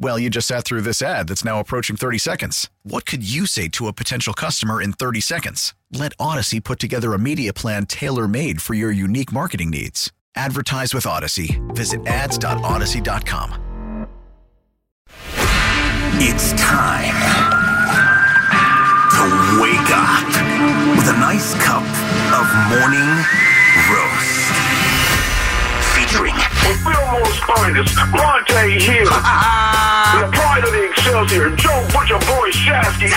Well, you just sat through this ad that's now approaching 30 seconds. What could you say to a potential customer in 30 seconds? Let Odyssey put together a media plan tailor made for your unique marketing needs. Advertise with Odyssey. Visit ads.odyssey.com. It's time to wake up with a nice cup of morning roast. Featuring Fillmore's finest, Bonta Hill. the pride of the Excelsior, Joe Butcher Boy Shasky.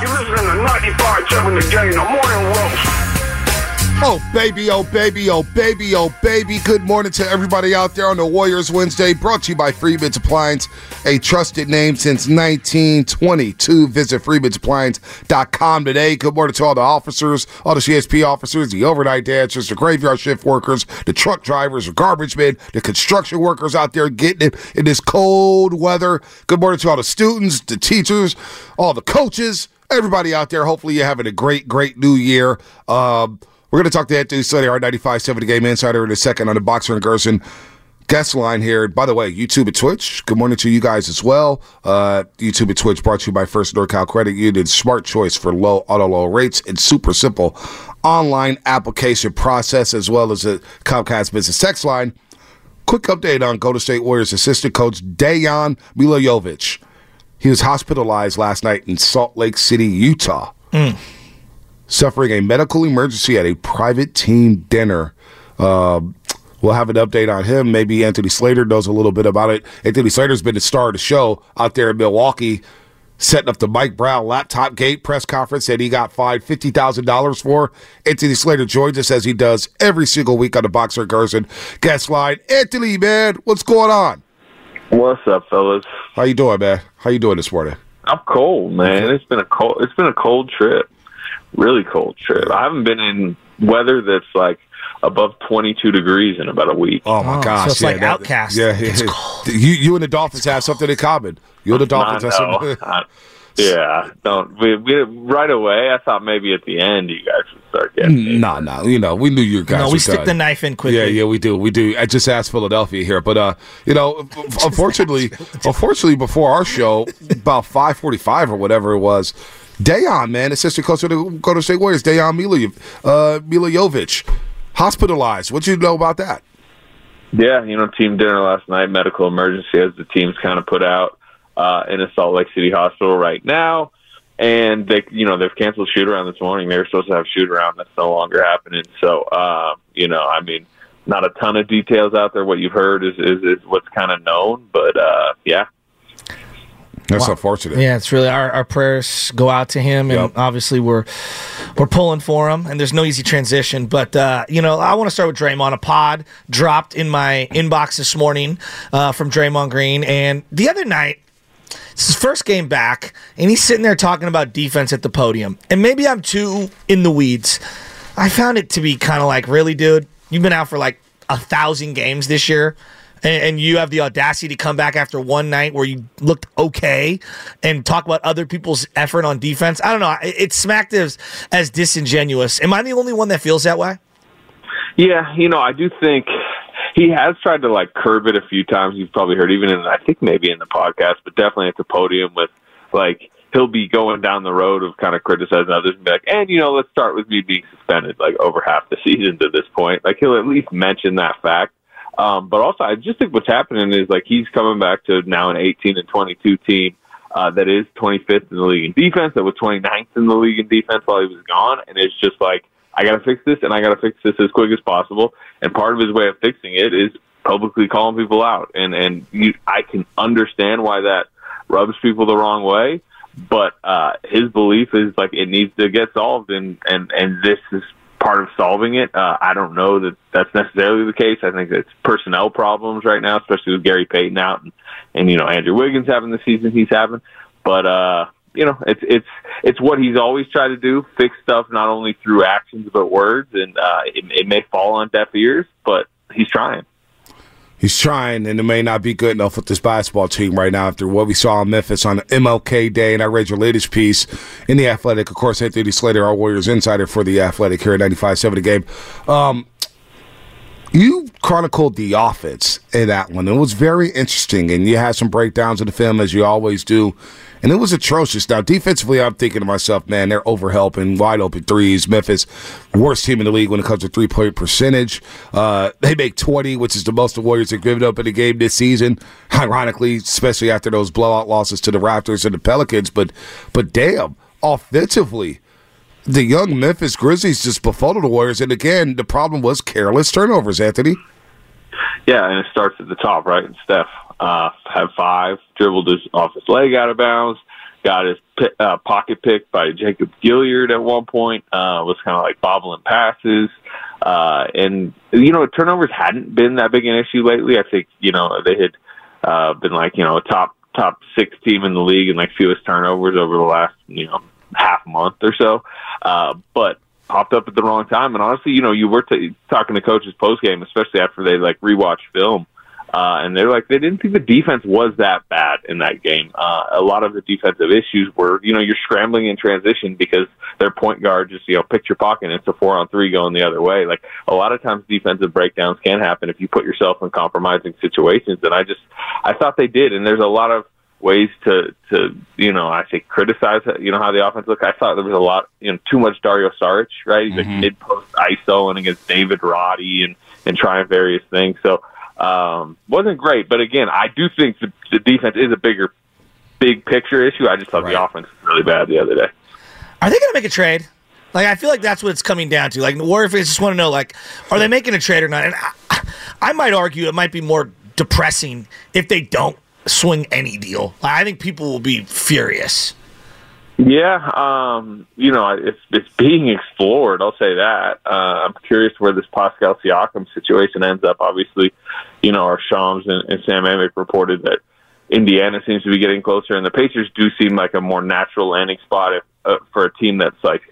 You're listening to 95.7 The Game, the morning roast. Oh, baby, oh, baby, oh, baby, oh, baby. Good morning to everybody out there on the Warriors Wednesday, brought to you by Freeman's Appliance, a trusted name since 1922. Visit freemansappliance.com today. Good morning to all the officers, all the CSP officers, the overnight dancers, the graveyard shift workers, the truck drivers, the garbage men, the construction workers out there getting it in this cold weather. Good morning to all the students, the teachers, all the coaches, everybody out there. Hopefully, you're having a great, great new year. Um, we're going to talk to Anthony Sunday, our 95.7 Game Insider, in a second on the Boxer and Gerson guest line here. By the way, YouTube and Twitch, good morning to you guys as well. Uh, YouTube and Twitch brought to you by First NorCal Credit Union. Smart choice for low auto loan rates and super simple online application process, as well as a Comcast business text line. Quick update on Golden State Warriors assistant coach Dejan Milojevic. He was hospitalized last night in Salt Lake City, Utah suffering a medical emergency at a private team dinner. Uh, we'll have an update on him. Maybe Anthony Slater knows a little bit about it. Anthony Slater's been the star of the show out there in Milwaukee, setting up the Mike Brown laptop gate press conference that he got fined $50,000 for. Anthony Slater joins us as he does every single week on the Boxer Gerson guest line. Anthony, man, what's going on? What's up, fellas? How you doing, man? How you doing this morning? I'm cold, man. It's been a cold. It's been a cold trip. Really cold trip. I haven't been in weather that's like above 22 degrees in about a week. Oh my Oh, gosh! so it's yeah, like that- Outcast. Yeah, It's yeah. cold. You, you and the Dolphins have something in common. You and the Dolphins have something. Yeah, don't. We, we right away. I thought maybe at the end you guys would start getting. it. Nah, nah. You know, we knew you guys. No, we stick done. the knife in quickly. Yeah, yeah, we do, we do. I just asked Philadelphia here, but uh, you know, unfortunately, unfortunately, before our show, about five forty-five or whatever it was, Dejan, man, assistant coach of the Golden State Warriors, Dejan Miloj, uh, Milojevic, hospitalized. What do you know about that? Yeah, you know, team dinner last night, medical emergency, as the team's kind of put out uh, in a Salt Lake City hospital right now. And they, you know, they've canceled shoot around this morning. They were supposed to have shoot around. That's no longer happening. So, uh, you know, I mean, not a ton of details out there. What you've heard is is, is what's kind of known, but uh, yeah, That's unfortunate. Yeah, it's really our, our prayers go out to him, and Yep. obviously we're we're pulling for him. And there's no easy transition, but uh, you know I want to start with Draymond. A pod dropped in my inbox this morning uh, from Draymond Green, and the other night it's his first game back, and he's sitting there talking about defense at the podium. And maybe I'm too in the weeds. I found it to be kind of like, really, dude, you've been out for like a thousand games this year, and, and you have the audacity to come back after one night where you looked okay and talk about other people's effort on defense. I don't know. It, it smacked as, as disingenuous. Am I the only one that feels that way? Yeah, you know, I do think he has tried to like curb it a few times. You've probably heard even in I think maybe in the podcast, but definitely at the podium with like he'll be going down the road of kind of criticizing others and be like, and you know, let's start with me being suspended like over half the season to this point. Like he'll at least mention that fact. Um, but also, I just think what's happening is like he's coming back to now an 18 and 22 team uh, that is 25th in the league in defense, that was 29th in the league in defense while he was gone, and it's just like I got to fix this and I got to fix this as quick as possible. And part of his way of fixing it is publicly calling people out, and and you, I can understand why that rubs people the wrong way. But uh, his belief is like it needs to get solved, and and and this is part of solving it. Uh, I don't know that that's necessarily the case. I think it's personnel problems right now, especially with Gary Payton out and, and you know Andrew Wiggins having the season he's having. But uh, you know, it's it's it's what he's always tried to do: fix stuff not only through actions but words. And uh, it, it may fall on deaf ears, but he's trying. He's trying, and it may not be good enough with this basketball team right now after what we saw in Memphis on MLK Day. And I read your latest piece in The Athletic. Of course, Anthony Slater, our Warriors insider for The Athletic here at 95.7 The Game. Um, you chronicled the offense in that one. It was very interesting, and you had some breakdowns of the film as you always do, and it was atrocious. Now, defensively, I'm thinking to myself, man, they're overhelping, wide open threes. Memphis, worst team in the league when it comes to three point percentage. Uh, they make 20, which is the most the Warriors have given up in a game this season. Ironically, especially after those blowout losses to the Raptors and the Pelicans, but but damn, offensively the young Memphis Grizzlies just befuddled the Warriors. And again, the problem was careless turnovers, Anthony. Yeah, and it starts at the top, right? And Steph uh, had five, dribbled his off his leg out of bounds, got his uh, pocket picked by Jacob Gilyard at one point, uh, was kind of like bobbling passes. Uh, and, you know, turnovers hadn't been that big an issue lately. I think, you know, they had uh, been like, you know, a top top six team in the league and like fewest turnovers over the last, you know, half month or so. Uh, but popped up at the wrong time. And honestly, you know, you were t- talking to coaches post game, especially after they like rewatch film. Uh, and they're like, they didn't think the defense was that bad in that game. Uh, a lot of the defensive issues were, you know, you're scrambling in transition because their point guard just, you know, pick your pocket and it's a four on three going the other way. Like a lot of times defensive breakdowns can happen if you put yourself in compromising situations. And I just, I thought they did. And there's a lot of, ways to to you know I say criticize you know how the offense looked. I thought there was a lot you know too much Dario Saric right. He's mm-hmm. like mid post ISO and against David Roddy and and trying various things. So um, wasn't great, but again I do think the, the defense is a bigger big picture issue. I just thought right. the offense was really bad the other day. Are they going to make a trade? Like I feel like that's what it's coming down to. Like the Warriors just want to know, like, are they making a trade or not? And I, I might argue it might be more depressing if they don't swing any deal. I think people will be furious. Yeah, um, you know, it's it's being explored. I'll say that. Uh, I'm curious where this Pascal Siakam situation ends up. Obviously, you know, our Shams and, and Sam Amick reported that Indiana seems to be getting closer, and the Pacers do seem like a more natural landing spot if, uh, for a team that's like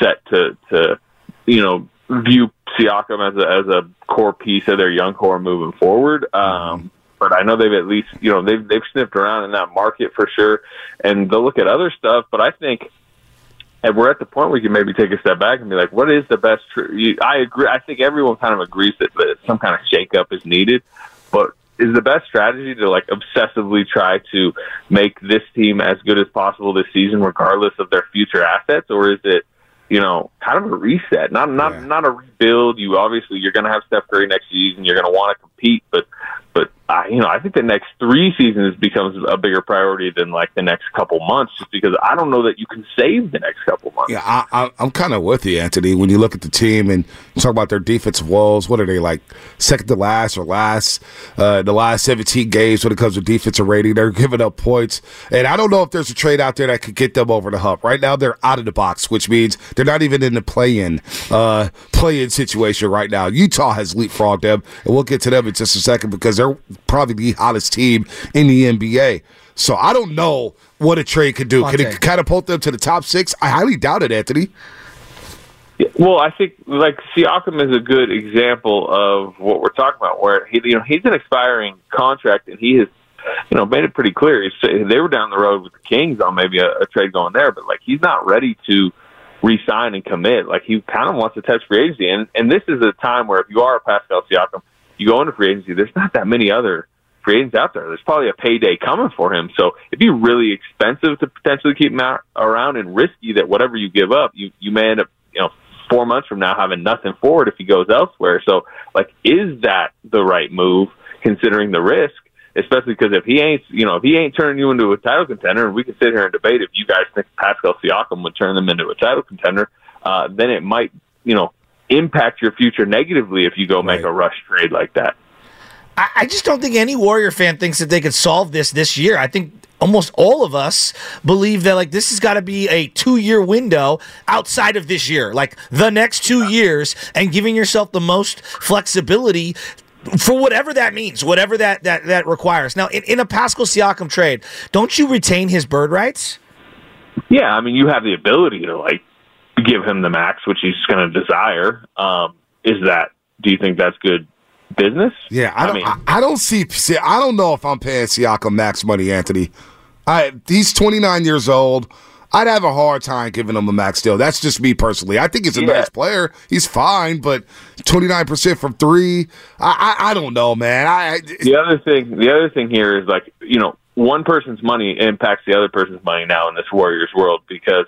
set to to you know view Siakam as a as a core piece of their young core moving forward. Um, but I know they've at least you know they've they've sniffed around in that market for sure, and they'll look at other stuff. But I think. And we're at the point where you can maybe take a step back and be like, "What is the best?" Tr-? I agree. I think everyone kind of agrees that, that some kind of shakeup is needed, but is the best strategy to like obsessively try to make this team as good as possible this season, regardless of their future assets, or is it you know, kind of a reset, not not yeah. not a rebuild. You obviously you're going to have Steph Curry next season. You're going to want to compete, but but I, you know, I think the next three seasons becomes a bigger priority than like the next couple months, just because I don't know that you can save the next couple months. Yeah, I, am kind of with you, Anthony. When you look at the team and talk about their defensive woes, what are they like second to last or last? Uh, the last 17 games when it comes to defensive rating, they're giving up points, and I don't know if there's a trade out there that could get them over the hump. Right now, they're out of the box, which means they're not even in the play-in uh, play-in situation right now. Utah has leapfrogged them, and we'll get to them in just a second because they're probably the hottest team in the NBA. So I don't know what a trade could do. Monte. Can it catapult them to the top six? I highly doubt it, Anthony. Well, I think like Siakam is a good example of what we're talking about, where he, you know, he's an expiring contract, and he has, you know, made it pretty clear. He's, they were down the road with the Kings on maybe a, a trade going there, but like he's not ready to resign and commit. Like he kind of wants to test free agency, and and this is a time where if you are a Pascal Siakam, you go into free agency. There's not that many other free agents out there. There's probably a payday coming for him. So it'd be really expensive to potentially keep him out, around and risky that whatever you give up, you you may end up you know four months from now having nothing for it if he goes elsewhere. So like, is that the right move considering the risk? Especially because if he ain't, you know, if he ain't turning you into a title contender, and we can sit here and debate if you guys think Pascal Siakam would turn them into a title contender, uh, then it might, you know, impact your future negatively if you go make a rush trade like that. I, I just don't think any Warrior fan thinks that they could solve this this year. I think almost all of us believe that like this has got to be a two year window outside of this year, like the next two years, and giving yourself the most flexibility for whatever that means, whatever that that that requires. Now, in, in a Pascal Siakam trade, don't you retain his bird rights? Yeah, I mean, you have the ability to like give him the max, which he's going to desire. Um, is that? Do you think that's good business? Yeah, I don't. I, mean, I, don't see. see. I don't know if I'm paying Siakam max money, Anthony. I he's 29 years old. I'd have a hard time giving him a max deal. That's just me personally. I think he's a Yeah. nice player. He's fine, but 29% from three. I I, I don't know, man. I the other thing, the other thing here is like you know, one person's money impacts the other person's money now in this Warriors world because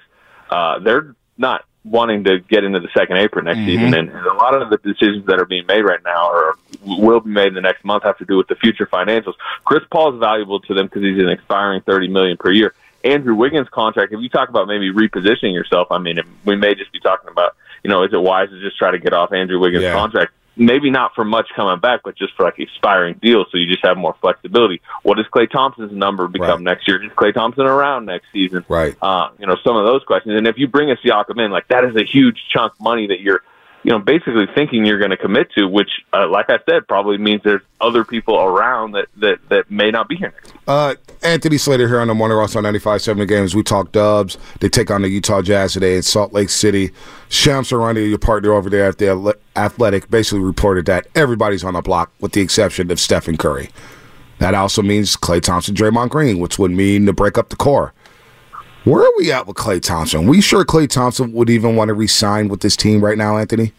uh, they're not wanting to get into the second apron next Mhm. season, and, and a lot of the decisions that are being made right now or will be made in the next month have to do with the future financials. Chris Paul is valuable to them because he's an expiring thirty million per year. Andrew Wiggins' contract. If you talk about maybe repositioning yourself, I mean, we may just be talking about you know, is it wise to just try to get off Andrew Wiggins' Yeah. contract? Maybe not for much coming back, but just for like expiring deals, so you just have more flexibility. What does Klay Thompson's number become Right. next year? Is Klay Thompson around next season? Right. Uh, you know, some of those questions. And if you bring a Siakam in, like that is a huge chunk of money that you're, you know, basically thinking you're going to commit to, which, uh, like I said, probably means there's other people around that that that may not be here. Uh, Anthony Slater here on the Morning Roast on 95.7 The Games. We talk Dubs. They take on the Utah Jazz today in Salt Lake City. Shams Charania, your partner over there at the Athletic, basically reported that everybody's on the block with the exception of Stephen Curry. That also means Klay Thompson, Draymond Green, which would mean to break up the core. Where are we at with Klay Thompson? We sure Klay Thompson would even want to re-sign with this team right now, Anthony?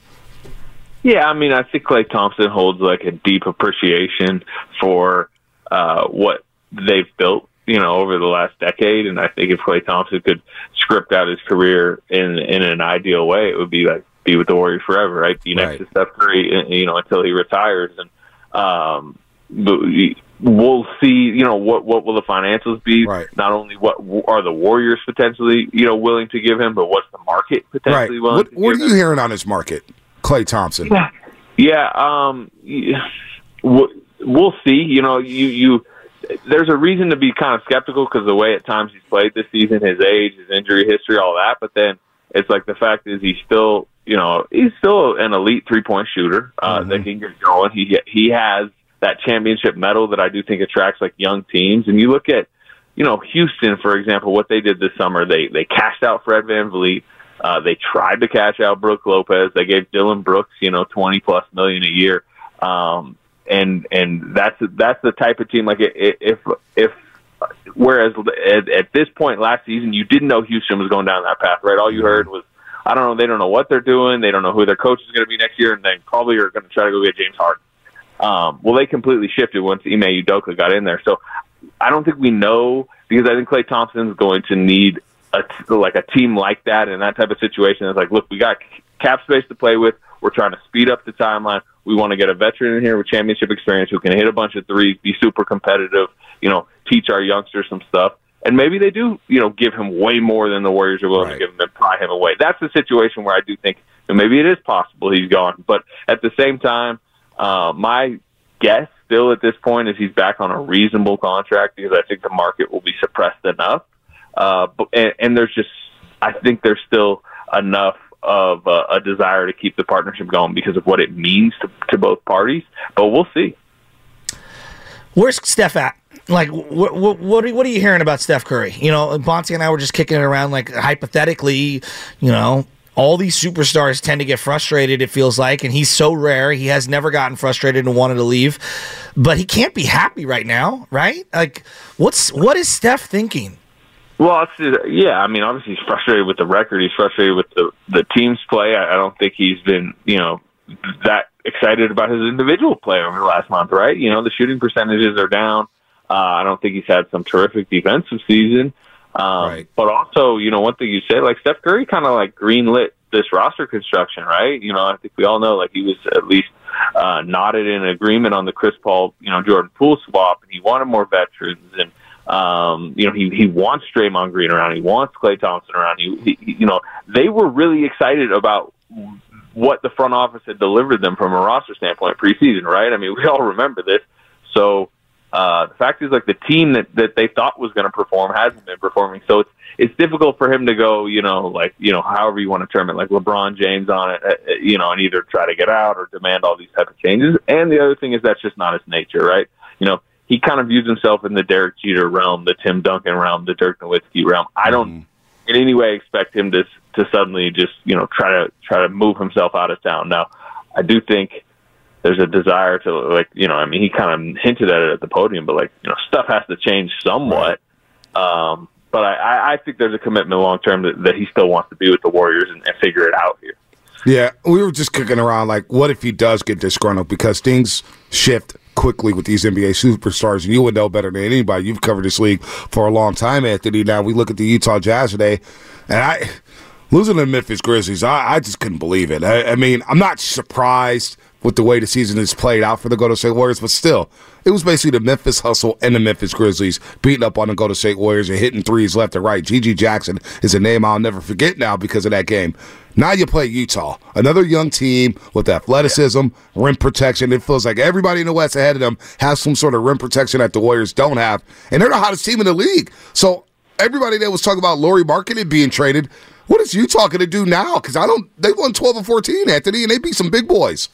Yeah, I mean, I think Klay Thompson holds like a deep appreciation for uh, what they've built, you know, over the last decade. And I think if Klay Thompson could script out his career in in an ideal way, it would be like be with the Warriors forever, right? Be next Right. to Steph Curry, you know, until he retires. And um, but we'll see, you know, what what will the financials be? Right. Not only what are the Warriors potentially, you know, willing to give him, but what's the market Right. potentially willing What, to what are you hearing on his market? Klay Thompson. yeah, um, y- we'll, we'll see. You know, you you there's a reason to be kind of skeptical because the way at times he's played this season, his age, his injury history, all that. But then it's like the fact is he's still, you know, he's still an elite three point shooter uh, that can get going. He he has that championship medal that I do think attracts like young teams. And you look at, you know, Houston for example, what they did this summer. They they cashed out Fred VanVleet. Uh, they tried to cash out Brook Lopez. They gave Dillon Brooks, you know, twenty plus million a year. Um, and and that's that's the type of team like if if whereas at, at this point last season you didn't know Houston was going down that path, right? All you heard was I don't know, they don't know what they're doing, they don't know who their coach is going to be next year, and they probably are going to try to go get James Harden. Um, well, they completely shifted once Ime Udoka got in there. So I don't think we know because I think Klay Thompson's going to need a t- like a team like that in that type of situation. It's like, look, we got cap space to play with. We're trying to speed up the timeline. We want to get a veteran in here with championship experience who can hit a bunch of threes, be super competitive. You know, teach our youngsters some stuff. And maybe they do, you know, give him way more than the Warriors are willing to give him and pry him away. That's the situation where I do think maybe it is possible he's gone. But at the same time, uh, my guess still at this point is he's back on a reasonable contract because I think the market will be suppressed enough. Uh, but, and, and there's just, I think there's still enough of uh, a desire to keep the partnership going because of what it means to, to both parties. But we'll see. Where's Steph at? Like, what what what are, what are you hearing about Steph Curry? You know, Bonta and I were just kicking it around. Like, hypothetically, you know, all these superstars tend to get frustrated. It feels like, and he's so rare. He has never gotten frustrated and wanted to leave, but he can't be happy right now, right? Like, what's what is Steph thinking? Well, yeah. I mean, obviously he's frustrated with the record. He's frustrated with the the team's play. I, I don't think he's been, you know, that excited about his individual play over the last month. Right? You know, the shooting percentages are down. Uh, I don't think he's had some terrific defensive season. Um, But also, you know, one thing you said, like Steph Curry, kind of like greenlit this roster construction, right? You know, I think we all know, like he was at least uh, nodded in agreement on the Chris Paul, you know, Jordan Poole swap, and he wanted more veterans and. Um, you know, he he wants Draymond Green around. He wants Klay Thompson around. He, he, you know, they were really excited about what the front office had delivered them from a roster standpoint preseason, right? I mean, we all remember this. So uh, the fact is, like the team that that they thought was going to perform hasn't been performing. So it's it's difficult for him to go, you know, like you know, however you want to term it, like LeBron James on it, uh, uh, you know, and either try to get out or demand all these type of changes. And the other thing is that's just not his nature, right? You know, he kind of views himself in the Derek Jeter realm, the Tim Duncan realm, the Dirk Nowitzki realm. I don't Mm-hmm. in any way expect him to to suddenly just you know try to try to move himself out of town. Now, I do think there's a desire to like you know I mean he kind of hinted at it at the podium, but like you know stuff has to change somewhat. Um, but I- I, think there's a commitment long term that, that he still wants to be with the Warriors and, and figure it out here. Yeah, we were just kicking around like, what if he does get disgruntled? Because things shift quickly with these NBA superstars, and you would know better than anybody. You've covered this league for a long time, Anthony. Now we look at the Utah Jazz today, and I losing to the Memphis Grizzlies, I, I just couldn't believe it. I, I mean, I'm not surprised with the way the season is played out for the Golden State Warriors, but still, it was basically the Memphis Hustle and the Memphis Grizzlies beating up on the Golden State Warriors and hitting threes left and right. GG Jackson is a name I'll never forget now because of that game. Now you play Utah, another young team with athleticism, rim protection. It feels like everybody in the West ahead of them has some sort of rim protection that the Warriors don't have, and they're the hottest team in the league. So everybody that was talking about Lauri Markkanen being traded, what is Utah going to do now? Because I don't. They won twelve and fourteen, Anthony, and they beat some big boys.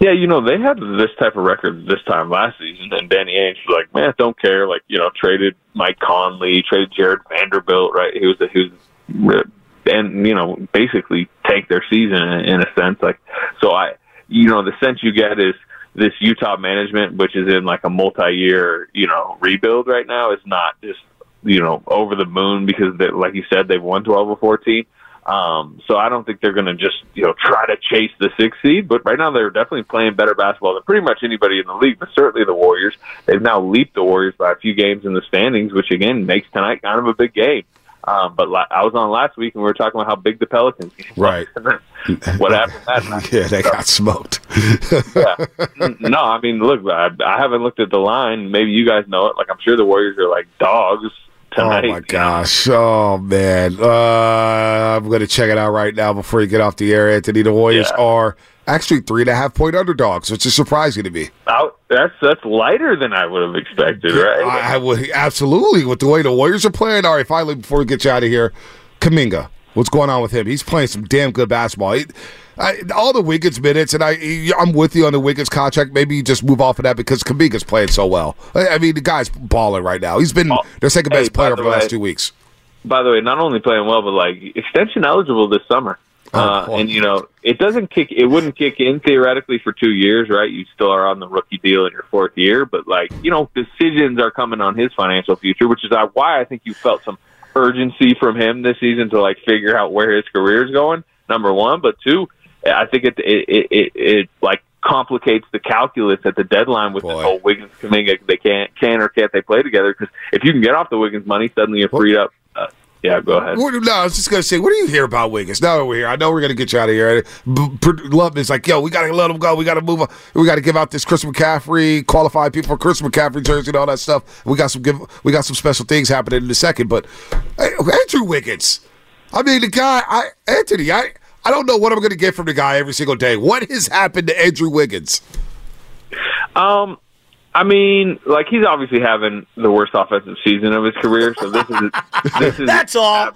Yeah, you know, they had this type of record this time last season, and Danny Ainge was like, man, don't care. Like, you know, traded Mike Conley, traded Jarred Vanderbilt, right? He was, he was, and, you know, basically take their season in, in a sense. Like, so I, you know, the sense you get is this Utah management, which is in like a multi year, you know, rebuild right now, is not just, you know, over the moon because, they, like you said, they've won 12 or 14. Um, so I don't think they're going to just you know try to chase the sixth seed, but right now they're definitely playing better basketball than pretty much anybody in the league. But certainly the Warriors, they've now leaped the Warriors by a few games in the standings, which again makes tonight kind of a big game. Um, but la- I was on last week and we were talking about how big the Pelicans game. Right. what happened that night? Yeah, they got smoked. yeah. No, I mean, look, I, I haven't looked at the line. Maybe you guys know it. Like, I'm sure the Warriors are like dogs tonight. Oh my gosh! Oh man, uh, I'm gonna check it out right now before you get off the air, Anthony. The Warriors Yeah. are actually three and a half point underdogs, which is surprising to me. Out, that's that's lighter than I would have expected, right? I, I would absolutely with the way the Warriors are playing. All right, finally, before we get you out of here, Kuminga, what's going on with him? He's playing some damn good basketball. He, I, all the Wiggins minutes, and I, I'm with you on the Wiggins contract. Maybe you just move off of that because Kuminga's playing so well. I, I mean, the guy's balling right now. He's been their second best hey, player for the last two weeks. by the way, not only playing well, but like extension eligible this summer. Oh, uh, and you know, it doesn't kick. It wouldn't kick in theoretically for two years, right? You still are on the rookie deal in your fourth year, but like you know, decisions are coming on his financial future, which is why I think you felt some urgency from him this season to like figure out where his career is going. Number one, but two, I think it it it, it, like complicates the calculus at the deadline with the whole Wiggins coming. They can't can or can't they play together? Because if you can get off the Wiggins money, suddenly you're freed up. Uh, yeah, go ahead. What- no, I was just gonna say, what do you hear about Wiggins? Now that we're here, I know we're gonna get you out of here. Love Loveman's like, yo, we gotta let him go. We gotta move. On. We gotta give out this Chris McCaffrey qualified people for Chris McCaffrey jersey and all that stuff. We got some give. We got some special things happening in a second. But Andrew Wiggins, I mean, the guy, I Anthony, I. I don't know what I'm going to get from the guy every single day. What has happened to Andrew Wiggins? Um, I mean, like he's obviously having the worst offensive season of his career. So this is this is That's all.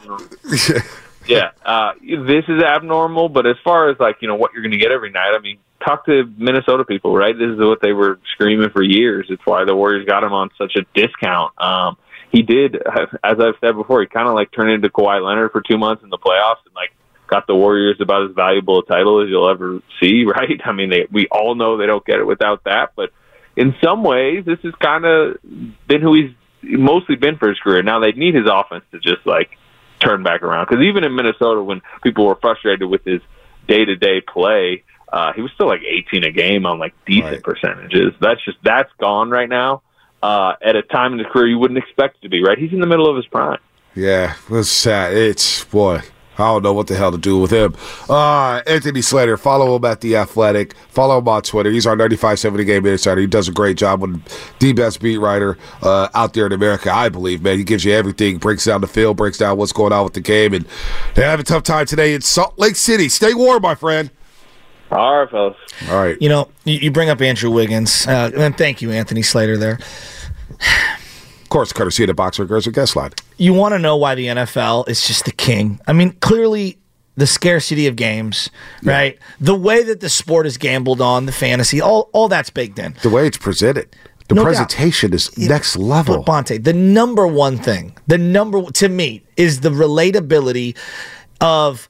yeah, uh, this is abnormal. But as far as like you know what you're going to get every night, I mean, talk to Minnesota people, right? This is what they were screaming for years. It's why the Warriors got him on such a discount. Um, he did, as I've said before, he kind of like turned into Kawhi Leonard for two months in the playoffs and like got the Warriors about as valuable a title as you'll ever see, right? I mean, they, we all know they don't get it without that, but in some ways, this has kind of been who he's mostly been for his career. Now they need his offense to just like turn back around because even in Minnesota, when people were frustrated with his day to day play, uh, he was still like 18 a game on like decent percentages. That's just that's gone right now. Uh, at a time in his career you wouldn't expect it to be. Right, he's in the middle of his prime. Yeah, it's sad. It's boy. I don't know what the hell to do with him. Uh, Anthony Slater, follow him at The Athletic. Follow him on Twitter. He's our 9570 Game Insider. He does a great job with the best beat writer uh, out there in America, I believe, man. He gives you everything, breaks down the field, breaks down what's going on with the game. And they have a tough time today in Salt Lake City. Stay warm, my friend. All right, fellas. All right. You know, you, you bring up Andrew Wiggins, uh, and thank you, Anthony Slater. There, Of course, courtesy of the Boxer Gerson Guest Line. You want to know why the NFL is just the king. I mean, clearly the scarcity of games, right? The way that the sport is gambled on, the fantasy, all all that's baked in. The way it's presented, the No doubt. presentation is next level. But Bonta, the number one thing, the number to me is the relatability of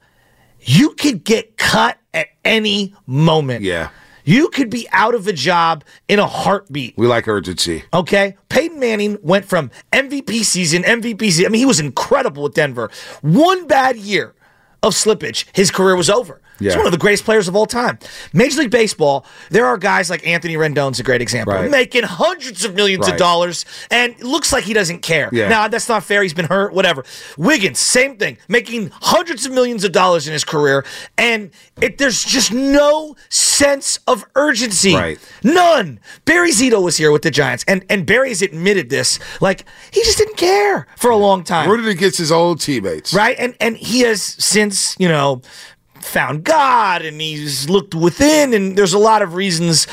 you could get cut at any moment. Yeah. You could be out of a job in a heartbeat. We like urgency. Okay. Peyton Manning went from MVP season, MVP season. I mean, he was incredible with Denver. One bad year of slippage, his career was over. He's one of the greatest players of all time. Major League Baseball, there are guys like Anthony Rendon's a great example, Right. making hundreds of millions of dollars and looks like he doesn't care. Yeah. Now, that's not fair. He's been hurt, whatever. Wiggins, same thing, making hundreds of millions of dollars in his career. And it, there's just no sense of urgency. Right. None. Barry Zito was here with the Giants, and, and Barry's admitted this. Like, he just didn't care for a long time. Rooted against his old teammates. Right? And and he has since, you know, found God and he's looked within and there's a lot of reasons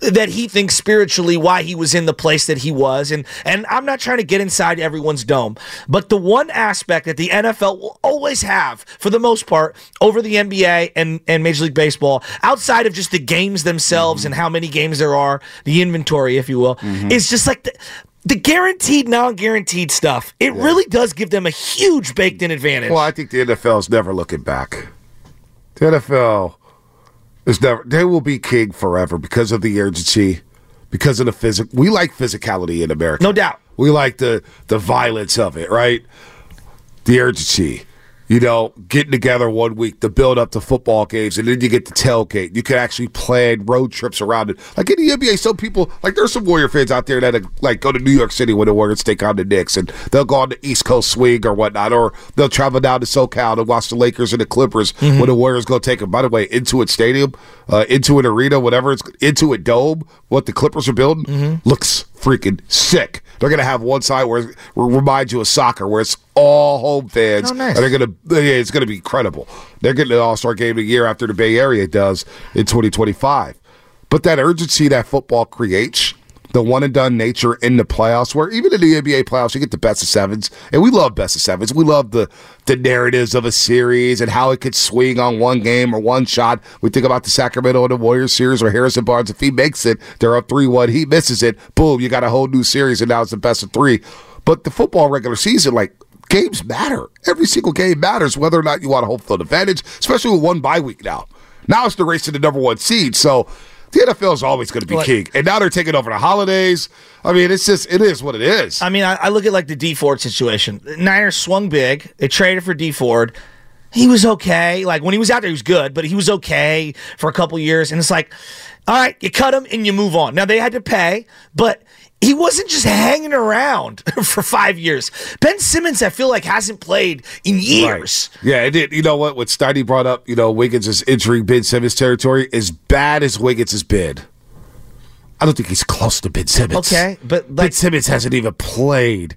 that he thinks spiritually why he was in the place that he was and and I'm not trying to get inside everyone's dome but the one aspect that the NFL will always have for the most part over the NBA and and Major League Baseball outside of just the games themselves and how many games there are the inventory if you will mm-hmm. is just like the the guaranteed, non-guaranteed stuff, it really does give them a huge baked-in advantage. Well, I think the NFL is never looking back. The NFL is never. They will be king forever because of the urgency, because of the physic. We like physicality in America. No doubt. We like the the violence of it, right? The urgency. You know, getting together one week to build up to football games, and then you get to tailgate. You can actually plan road trips around it. Like in the NBA, some people, like there's some Warrior fans out there that like go to New York City when the Warriors take on the Knicks, and they'll go on the East Coast swing or whatnot, or they'll travel down to SoCal to watch the Lakers and the Clippers when the Warriors go take them. By the way, Intuit Stadium, uh, Intuit Arena, whatever it's Intuit Dome, what the Clippers are building looks freaking sick. They're gonna have one side where it reminds you of soccer, where it's all home fans, Oh, nice. and they're gonna yeah, it's gonna be incredible. They're getting an All Star game a year after the Bay Area does in 2025. But that urgency that football creates, the one and done nature in the playoffs, where even in the NBA playoffs, you get the best of sevens, and we love best of sevens. We love the the narratives of a series and how it could swing on one game or one shot. We think about the Sacramento and the Warriors series where Harrison Barnes, if he makes it, they're up three one. He misses it, boom, you got a whole new series, and now it's the best of three. But the football regular season, like games matter. Every single game matters, whether or not you want a home field advantage, especially with one bye week now. Now it's the race to the number one seed. So the NFL is always going to be Like- king. And now they're taking over the holidays. I mean, it's just, it is what it is. I mean, I, I look at like the Dee Ford situation. Niners swung big. They traded for Dee Ford. He was okay. Like when he was out there, he was good, but he was okay for a couple years. And it's like, all right, you cut him and you move on. Now they had to pay, but he wasn't just hanging around for five years. Ben Simmons, I feel like, hasn't played in years. Right. Yeah, it did. You know what? What Steiny brought up, you know, Wiggins is entering Ben Simmons territory. As bad as Wiggins has been, I don't think he's close to Ben Simmons. Okay, but Ben Simmons hasn't even played.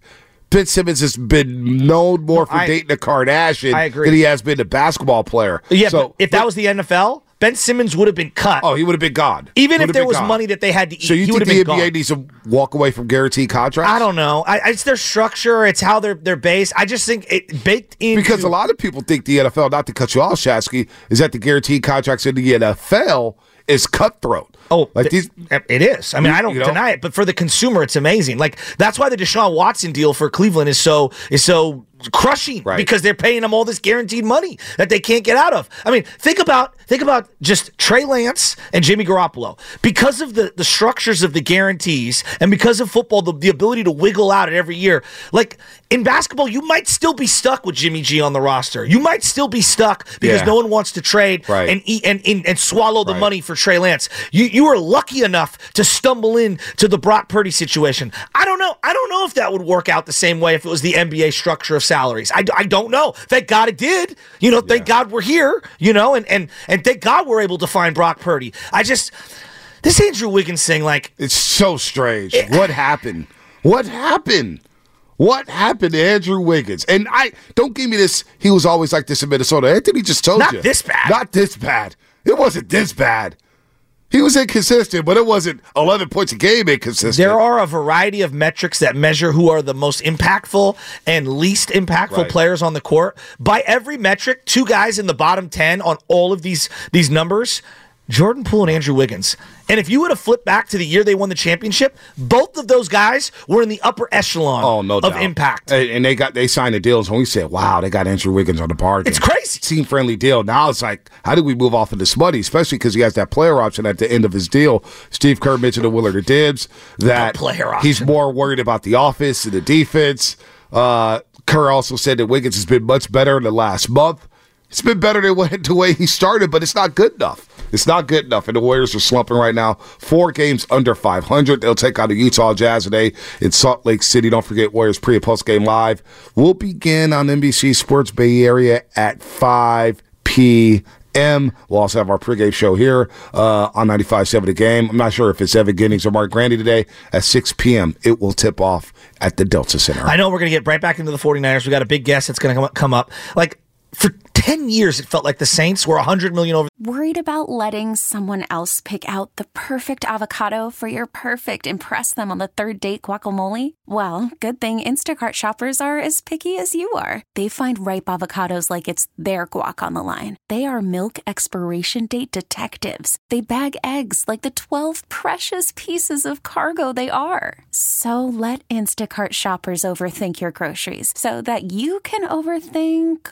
Ben Simmons has been known more for I- dating a Kardashian I agree. than he has been a basketball player. yeah, so but if that was the NFL, Ben Simmons would have been cut. oh, he would have been gone. Even if there was gone. money that they had to eat, So you he would think the NBA gone. needs to walk away from guaranteed contracts? I don't know. I, it's their structure. It's how they're they're based. I just think it baked in Because a lot of people think the NFL, not to cut you off, Shasky, is that the guaranteed contracts in the NFL is cutthroat. Oh, like th- these. it is. I mean, I don't You know? deny it, but for the consumer, it's amazing. Like that's why the Deshaun Watson deal for Cleveland is so is so crushing Right. because they're paying them all this guaranteed money that they can't get out of. I mean, think about think about just Trey Lance and Jimmy Garoppolo because of the the structures of the guarantees and because of football, the, the ability to wiggle out it every year. Like in basketball, you might still be stuck with Jimmy G on the roster. You might still be stuck because Yeah. no one wants to trade Right. and eat and, and and swallow the Right. money for Trey Lance. You you were lucky enough to stumble in to the Brock Purdy situation. I don't know. I don't know if that would work out the same way if it was the NBA structure of salaries. I, I don't know. Thank God it did. You know, thank God we're here. You know, and and and thank God we're able to find Brock Purdy. I just this Andrew Wiggins thing, like It's so strange. what happened? What happened? What happened to Andrew Wiggins? And I don't give me this. He was always like this in Minnesota. Anthony just told Not you. this bad. Not this bad. It wasn't this bad. He was inconsistent, but it wasn't 11 points a game inconsistent. There are a variety of metrics that measure who are the most impactful and least impactful Right. players on the court. By every metric, two guys in the bottom 10 on all of these these numbers, Jordan Poole and Andrew Wiggins. And if you would have flipped back to the year they won the championship, both of those guys were in the upper echelon Oh no of doubt. impact. And, they got they signed the deals, and we said, "Wow, they got Andrew Wiggins on the bargain." It's crazy. team friendly deal. Now it's like, how do we move off of this money? Especially because he has that player option at the end of his deal. Steve Kerr mentioned to Willard Dibbs that player option. he's more worried about the offense and the defense. Uh, Kerr also said that Wiggins has been much better in the last month. It's been better than what- the way he started, but it's not good enough. It's not good enough, and the Warriors are slumping right now. Four games under 500. They'll take on the Utah Jazz today in Salt Lake City. Don't forget Warriors pre and post game live. We'll begin on NBC Sports Bay Area at 5 p.m. We'll also have our pregame show here uh, on 95.7 The Game. I'm not sure if it's Evan Giddings or Mark Grandy today at 6 p.m. It will tip off at the Delta Center. I know we're going to get right back into the 49ers. We got a big guest that's going to come up. Like for 10 years it felt like the Saints were 100 million over Worried about letting someone else pick out the perfect avocado for your perfect impress them on the third date guacamole? Well, good thing Instacart shoppers are as picky as you are. They find ripe avocados like it's their guac on the line. They are milk expiration date detectives. They bag eggs like the 12 precious pieces of cargo they are. So let Instacart shoppers overthink your groceries so that you can overthink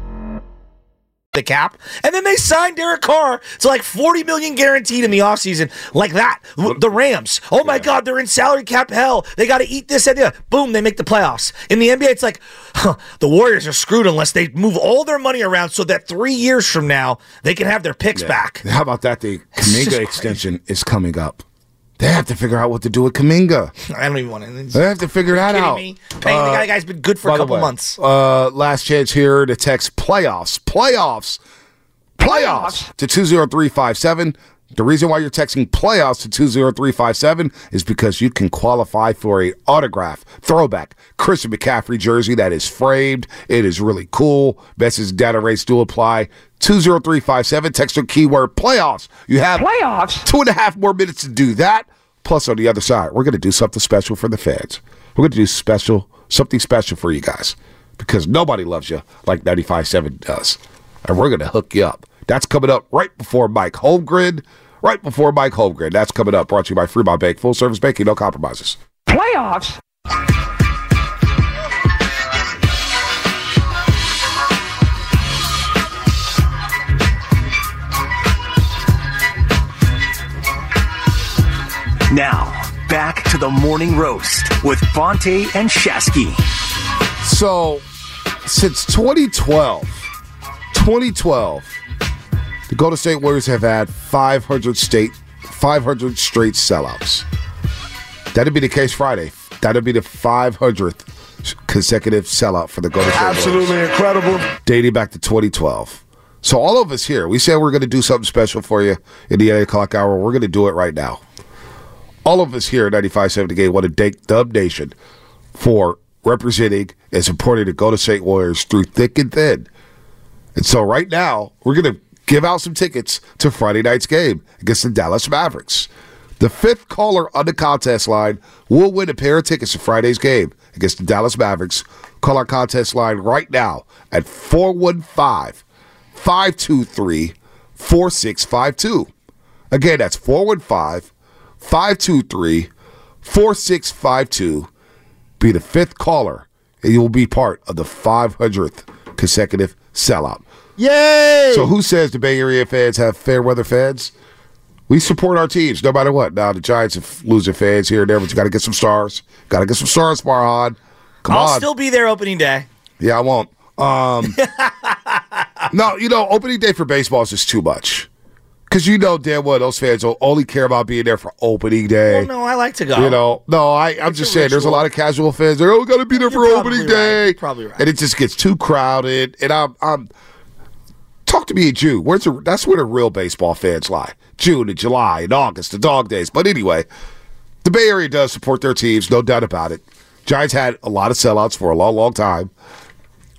the cap. And then they signed Derek Carr to like 40 million guaranteed in the offseason. Like that. The Rams. Oh my God, they're in salary cap hell. They got to eat this and that. Boom, they make the playoffs. In the NBA, it's like, huh, the Warriors are screwed unless they move all their money around so that three years from now they can have their picks back. How about that? The Kuminga extension is coming up. They have to figure out what to do with Kuminga. I don't even want to. They have to figure that kidding out. me? Paying the Uh, guy, guy's been good for a couple way, months. Uh, last chance here to text playoffs, playoffs, playoffs to 20357. The reason why you're texting playoffs to 20357 is because you can qualify for a autograph throwback Christian McCaffrey jersey that is framed. It is really cool. Message data rates do apply. 20357. Text your keyword playoffs. You have playoffs. Two and a half more minutes to do that. Plus, on the other side, we're going to do something special for the fans. We're going to do special, something special for you guys because nobody loves you like 95.7 does. And we're going to hook you up. That's coming up right before Mike Holmgren. Right before Mike Holmgren. That's coming up. Brought to you by Fremont Bank. Full service banking, no compromises. Playoffs. Now, back to the morning roast with Bonta and Shasky. So, since 2012, 2012, the Golden State Warriors have had 500 state, 500 straight sellouts. That'd be the case Friday. That'd be the 500th consecutive sellout for the Golden State Warriors. Absolutely incredible. dating back to 2012. So all of us here, we said we're going to do something special for you in the 8 o'clock hour. We're going to do it right now. All of us here at 95.7 The Game want to thank Dub Nation for representing and supporting the Golden State Warriors through thick and thin. And so right now, we're going to give out some tickets to Friday night's game against the Dallas Mavericks. The fifth caller on the contest line will win a pair of tickets to Friday's game against the Dallas Mavericks. Call our contest line right now at 415 523 4652. Again, that's 415 523 4652. Be the fifth caller, and you will be part of the 500th consecutive sellout. Yay! So, who says the Bay Area fans have fair weather fans? We support our teams no matter what. Now, the Giants have losing fans here and there, but you got to get some stars. Got to get some stars, Farhan. Come I'll on. still be there opening day. Yeah, I won't. Um, no, you know, opening day for baseball is just too much. Because you know damn well those fans will only care about being there for opening day. Well, no, I like to go. You know, no, I, I'm just saying there's a lot of casual fans. They're, oh, we got to be there for You're opening probably day. right. Probably right. And it just gets too crowded. And I'm, I'm, talk to me in June. Where's the, that's where the real baseball fans lie. June and July and August, the dog days. But anyway, the Bay Area does support their teams, no doubt about it. Giants had a lot of sellouts for a long, long time.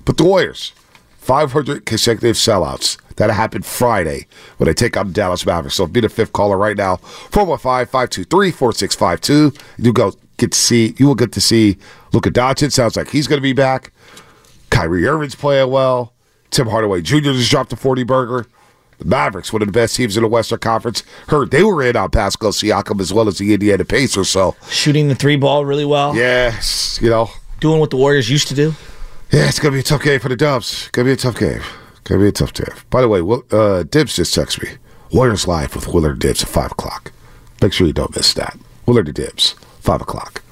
But the Warriors, 500 consecutive sellouts. That happened Friday when they take on the Dallas Mavericks. So be the fifth caller right now. 415-523-4652. You go get to see you will get to see Luka Doncic. Sounds like he's gonna be back. Kyrie Irving's playing well. Tim Hardaway Jr. just dropped a 40 burger. The Mavericks, one of the best teams in the Western Conference. Heard they were in on Pascal Siakam as well as the Indiana Pacers. So Shooting the three ball really well. yes, you know, Doing what the Warriors used to do. Yeah, it's gonna be a tough game for the Dubs. Gonna be a tough game. Gonna be a tough game. By the way, Will- uh, Dibs just texted me. Warriors live with Willard Dibs at five o'clock. Make sure you don't miss that. Willard Dibs, five o'clock.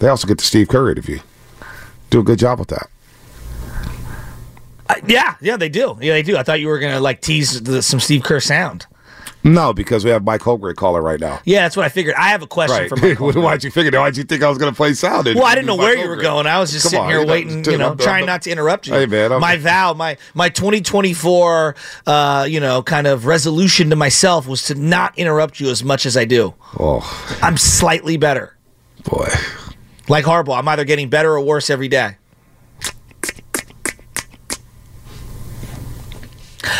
They also get the Steve Curry interview. Do a good job with that. Uh, yeah, yeah, they do. Yeah, they do. I thought you were gonna like tease the, some Steve Kerr sound. No, because we have Mike Holmgren caller right now. Yeah, that's what I figured. I have a question Right. for Mike. Why'd you figure? Why'd you think I was gonna play sound? Well, I didn't know where you were going. I was just Come sitting on, here waiting, you know, I'm- trying I'm- not to interrupt you. Hey, man, I'm- my vow, my my 2024, uh, you know, kind of resolution to myself was to not interrupt you as much as I do. Oh, I'm slightly better. boy. Like Harbaugh, I'm either getting better or worse every day.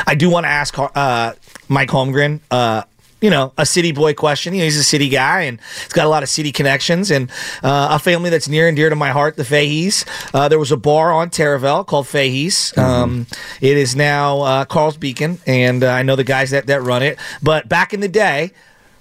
I do want to ask uh, Mike Holmgren, uh, you know, a city boy question. You know, he's a city guy and he's got a lot of city connections and uh, a family that's near and dear to my heart, the Fahey's. Uh, there was a bar on Taraval called Fahey's. Um, it is now uh, Carl's Beacon, and uh, I know the guys that, that run it. But back in the day,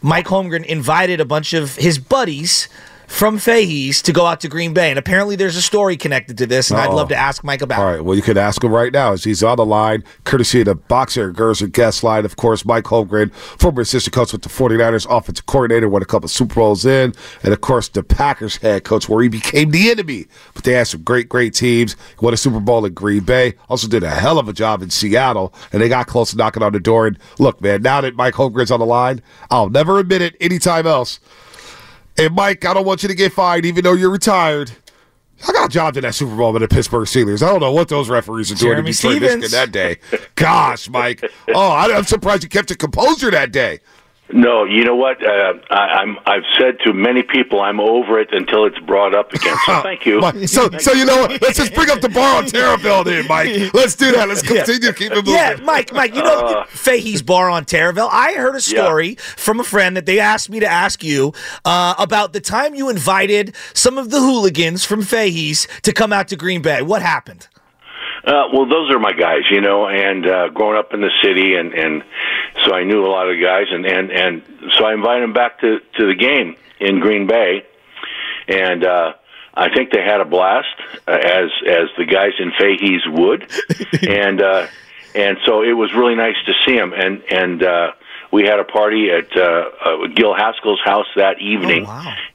Mike Holmgren invited a bunch of his buddies from Fahey's to go out to Green Bay. And apparently there's a story connected to this, and I'd love to ask Mike about All right. Well, you can ask him right now as he's on the line, courtesy of the Boxer and Guest line. Of course, Mike Holmgren, former assistant coach with the 49ers, offensive coordinator, won a couple Super Bowls in, and of course, the Packers head coach, where he became the enemy. But they had some great, great teams. He won a Super Bowl in Green Bay. Also did a hell of a job in Seattle, and they got close to knocking on the door. And look, man, now that Mike Holmgren's on the line, I'll never admit it anytime else. And Mike, I don't want you to get fined, even though you're retired. I got jobs in that Super Bowl with the Pittsburgh Steelers. I don't know what those referees are doing Jeremy to Detroit, Michigan that day. Gosh, Mike. Oh, I- I'm surprised you kept your composure that day. No, you know what? Uh, I, I'm. I've said to many people, I'm over it until it's brought up again. So thank you. So, so you know what? Let's just bring up the bar on Taraval then, Mike. Let's do that. Let's continue to keep it moving. Yeah, Mike, Mike, you know Uh, Fahey's Bar on Taraval. I heard a story from a friend that they asked me to ask you uh, about the time you invited some of the hooligans from Fahey's to come out to Green Bay. What happened? Uh, well, those are my guys, you know, and uh, growing up in the city, and and so I knew a lot of the guys, and and and so I invited them back to to the game in Green Bay, and uh, I think they had a blast uh, as as the guys in Fahey's would, and uh, and so it was really nice to see them, and and. uh we had a party at uh, uh, Gil Haskell's house that evening,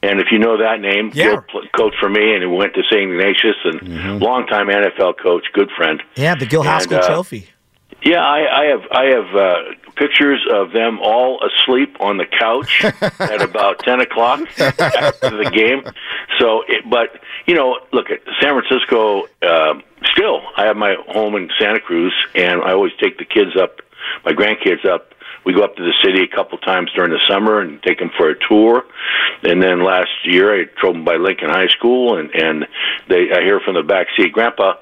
and if you know that name, Gil pl- coached for me, and he went to St. Ignatius, and longtime NFL coach, good friend. Yeah, the Gil And, Haskell uh, Trophy. Yeah, I, I have I have uh, pictures of them all asleep on the couch at about ten o'clock after the game. So, it, but you know, look at San Francisco. Uh, still, I have my home in Santa Cruz, and I always take the kids up, my grandkids up. We go up to the city a couple times during the summer and take them for a tour. And then last year, I drove them by Lincoln High School, and and they I hear from the back seat, Grandpa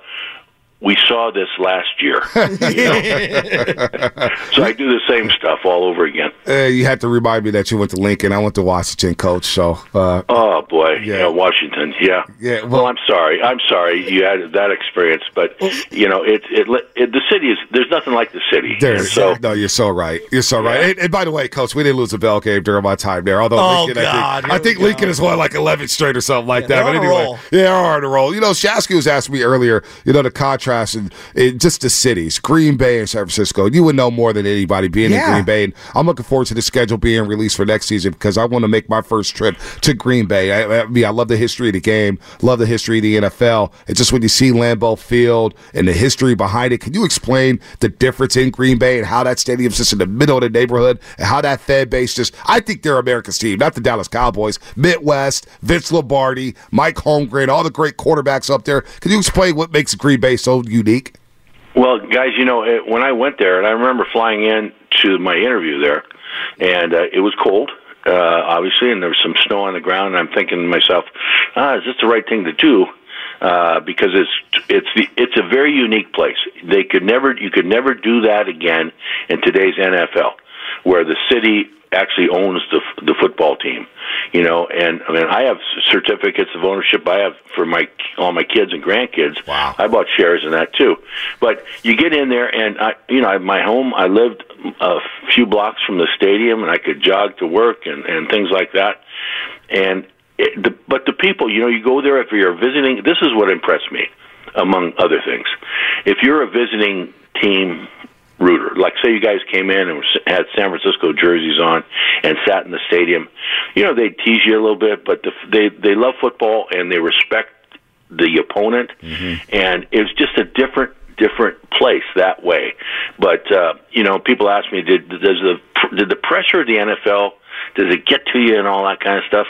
we saw this last year. You know? so I do the same stuff all over again. Uh, you have to remind me that you went to Lincoln. I went to Washington, coach. So, uh, Oh boy, yeah, Washington, yeah. Yeah, Well, I'm sorry. I'm sorry you had that experience, but you know, it, it it the city is there's nothing like the city. there's so no, you're so right. You're so right. And, and by the way, coach, we didn't lose a bell game during my time there. Although Oh, Lincoln, God, I think, I think Lincoln has won like 11 straight or something like they're that. But anyway, yeah, they're on a roll. You know, Shasky was asking me earlier. You know, the contrast and it, just the cities, Green Bay and San Francisco. You would know more than anybody being Yeah. in Green Bay. And I'm looking forward to the schedule being released for next season because I want to make my first trip to Green Bay. I, I mean, I love the history of the game, love the history of the NFL. It's just when you see Lambeau Field and the history behind it. Can you explain the difference in Green Bay and how that stadium's just in the middle of the neighborhood and how that fan base just? I think they're America's team, not the Dallas Cowboys. Midwest, Vince Lombardi, Mike Holmgren, all the great quarterbacks up there. Can you explain what makes Green Bay so unique? Well, guys, you know, it, when I went there, and I remember flying in to my interview there, and uh, it was cold, uh, obviously, and there was some snow on the ground. And I'm thinking to myself, ah, is this the right thing to do? Uh, because it's it's the it's a very unique place. They could never you could never do that again in today's NFL, where the city actually owns the the football team. You know, and I mean, I have certificates of ownership. I have for my all my kids and grandkids. Wow. I bought shares in that too. But you get in there, and I, you know, I, my home. I lived a few blocks from the stadium, and I could jog to work and and things like that. And it, the, but the people, you know, you go there if you're visiting. This is what impressed me, among other things. If you're a visiting team rooter, like say you guys came in and had San Francisco jerseys on and sat in the stadium, you know, they'd tease you a little bit, but the, they they love football and they respect the opponent, and it was just a different different place that way. But uh, you know, people ask me, did does the did the pressure of the NFL does it get to you and all that kind of stuff?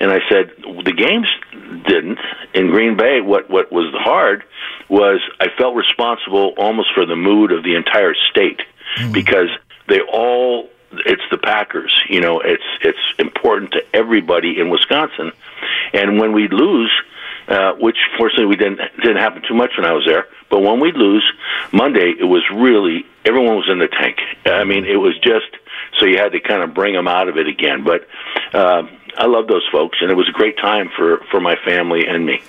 And I said the games didn't in Green Bay. What what was hard was I felt responsible almost for the mood of the entire state hmm. because they all it's the Packers. You know, it's it's important to everybody in Wisconsin, and when we lose. Uh, which fortunately we didn't didn't happen too much when I was there. But when we lose Monday, it was really everyone was in the tank. I mean, it was just so you had to kind of bring them out of it again. But uh, I love those folks, and it was a great time for for my family and me.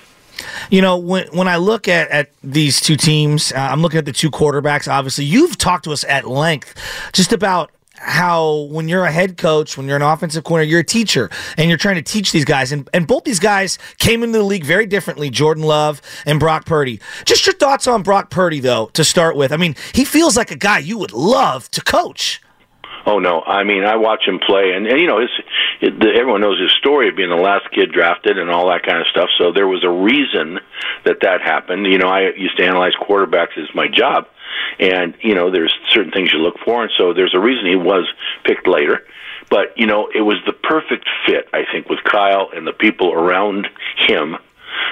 You know, when when I look at, at these two teams, uh, I'm looking at the two quarterbacks. Obviously, you've talked to us at length just about how when you're a head coach, when you're an offensive coordinator, you're a teacher and you're trying to teach these guys. And, and both these guys came into the league very differently, Jordan Love and Brock Purdy. Just your thoughts on Brock Purdy, though, to start with. I mean, he feels like a guy you would love to coach. Oh no! I mean, I watch him play, and, and you know, his, the, everyone knows his story of being the last kid drafted and all that kind of stuff. So there was a reason that that happened. You know, I used to analyze quarterbacks as my job, and you know, there's certain things you look for, and so there's a reason he was picked later. But you know, it was the perfect fit, I think, with Kyle and the people around him.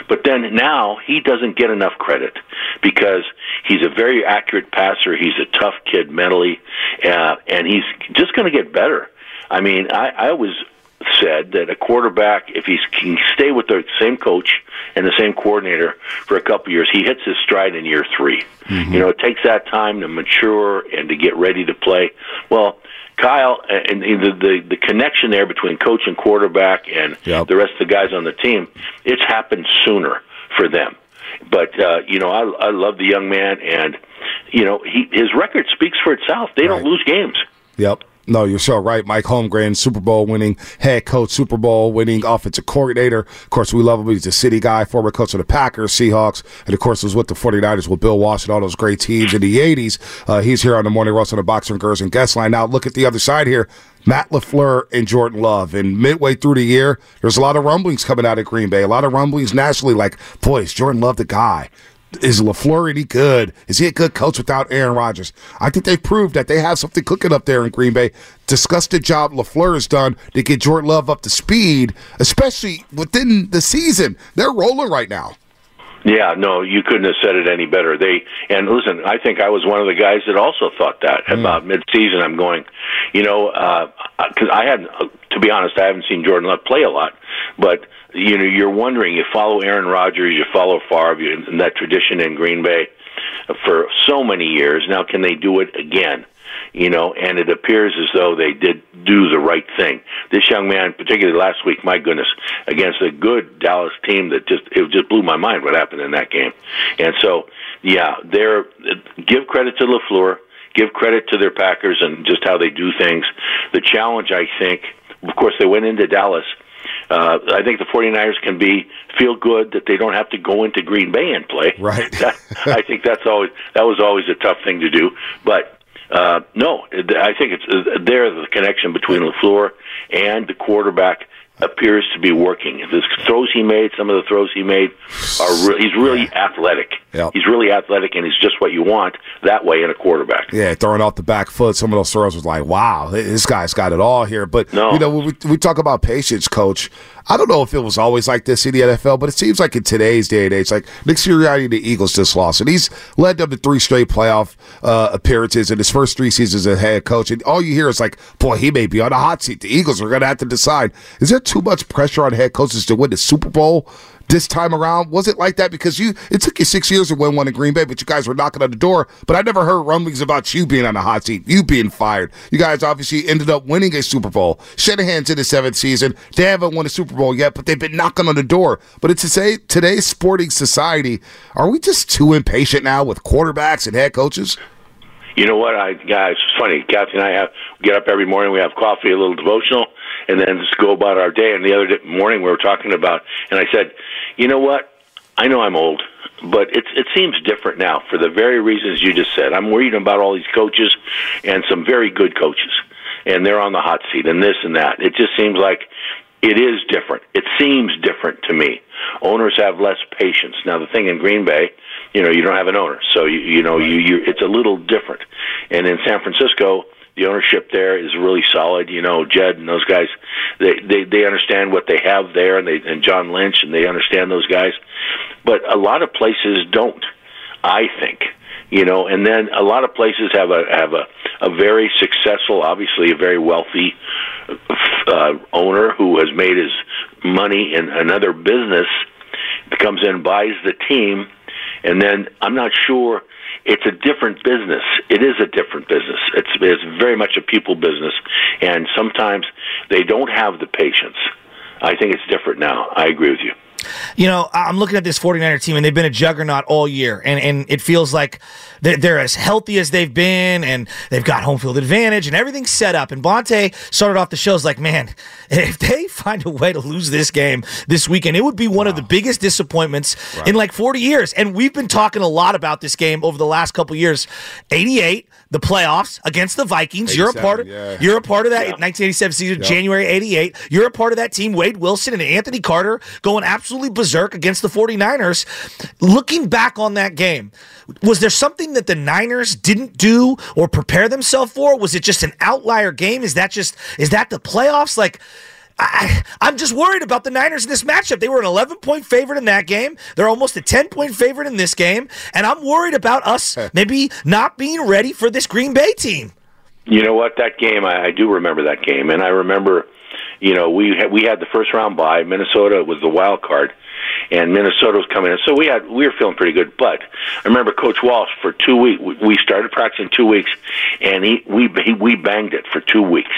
But then now he doesn't get enough credit because he's a very accurate passer. He's a tough kid mentally, uh, and he's just going to get better. I mean, I, I always said that a quarterback, if he can stay with the same coach and the same coordinator for a couple years, he hits his stride in year 3 You know, it takes that time to mature and to get ready to play. Well, Kyle and the the, the connection there between coach and quarterback and the rest of the guys on the team, it's happened sooner for them. But uh, you know, I I love the young man, and you know, he his record speaks for itself. They don't lose games. Yep. No, you're so right. Mike Holmgren, Super Bowl winning head coach, Super Bowl winning offensive coordinator. Of course, we love him. He's a city guy, former coach of the Packers, Seahawks, and of course was with the 49ers with Bill Walsh and all those great teams in the 80s. Uh, he's here on the Morning Roast on the Boxer Gerson Guest Line. Now, look at the other side here. Matt LaFleur and Jordan Love. And midway through the year, there's a lot of rumblings coming out of Green Bay, a lot of rumblings nationally like, boy, Jordan Love the guy? Is LaFleur any good? Is he a good coach without Aaron Rodgers? I think they've proved that they have something cooking up there in Green Bay. Discuss the job LaFleur has done to get Jordan Love up to speed, especially within the season. They're rolling right now. Yeah, no, you couldn't have said it any better. They and listen, I think I was one of the guys that also thought that about mid-season. I'm going, you know, because I had, uh, to be honest, I haven't seen Jordan Love play a lot, but you know, you're wondering. You follow Aaron Rodgers, you follow Favre, and that tradition in Green Bay. for so many years. Now, can they do it again? You know, and it appears as though they did do the right thing. This young man, particularly last week, my goodness, against a good Dallas team that just it just blew my mind what happened in that game. And so, yeah, they're give credit to Lafleur, give credit to their Packers and just how they do things. The challenge, I think, of course, they went into Dallas uh, I think the 49ers can be feel good that they don't have to go into Green Bay and play. Right. That, I think that's always that was always a tough thing to do. But uh, no, I think it's uh, there the connection between Lafleur and the quarterback appears to be working. The throws he made, some of the throws he made, are re- he's really athletic. Yep. He's really athletic, and he's just what you want that way in a quarterback. Yeah, throwing off the back foot. Some of those throws was like, wow, this guy's got it all here. But No. you know, we, we talk about patience, coach. I don't know if it was always like this in the NFL, but it seems like in today's day and age, like Nick Sirianni, and the Eagles just lost, and he's led them to three straight playoff uh, appearances in his first three seasons as head coach. And all you hear is like, boy, he may be on the hot seat. The Eagles are going to have to decide: is there too much pressure on head coaches to win the Super Bowl? This time around, was it like that? Because you, it took you six years to win one in Green Bay, but you guys were knocking on the door. But I never heard rumblings about you being on the hot seat, you being fired. You guys obviously ended up winning a Super Bowl. Shanahan's in his seventh season. They haven't won a Super Bowl yet, but they've been knocking on the door. But it's to say today's sporting society, are we just too impatient now with quarterbacks and head coaches? You know what, I guys? It's funny. Kathy and I have get up every morning. We have coffee, a little devotional, and then just go about our day. And the other day, morning, we were talking about, and I said, you know what? I know I'm old, but it it seems different now for the very reasons you just said. I'm worried about all these coaches and some very good coaches, and they're on the hot seat and this and that. It just seems like it is different. It seems different to me. Owners have less patience. Now the thing in Green Bay, you know, you don't have an owner, so you you know you you it's a little different. And in San Francisco, the ownership there is really solid. You know, Jed and those guys, they they they understand what they have there, and they and John Lynch, and they understand those guys. But a lot of places don't. I think you know, and then a lot of places have a have a a very successful, obviously a very wealthy uh, owner who has made his money in another business, comes in, buys the team, and then I'm not sure. It's a different business. It is a different business. It's it's very much a people business, and sometimes they don't have the patience. I think it's different now. I agree with you. You know, I'm looking at this 49er team, and they've been a juggernaut all year, and, and it feels like they're, they're as healthy as they've been, and they've got home field advantage, and everything's set up. And Bonta started off the shows like, man, if they find a way to lose this game this weekend, it would be one of the biggest disappointments in like 40 years. And we've been talking a lot about this game over the last couple years. 88, the playoffs against the Vikings. You're a part of yeah. you're a part of that 1987 season, Yep. January 88. You're a part of that team. Wade Wilson and Anthony Carter going absolutely berserk against the 49ers. Looking back on that game, was there something that the Niners didn't do or prepare themselves for? Was it just an outlier game? Is that just is that the playoffs? Like I, I'm just worried about the Niners in this matchup. They were an 11 point favorite in that game. They're almost a 10 point favorite in this game. And I'm worried about us maybe not being ready for this Green Bay team. You know what? That game, I, I do remember that game, and I remember, you know, we had, we had the first round bye. Minnesota was the wild card, and Minnesota was coming in, so we had we were feeling pretty good. But I remember Coach Walsh for two weeks. We started practicing two weeks, and he we he, we banged it for two weeks.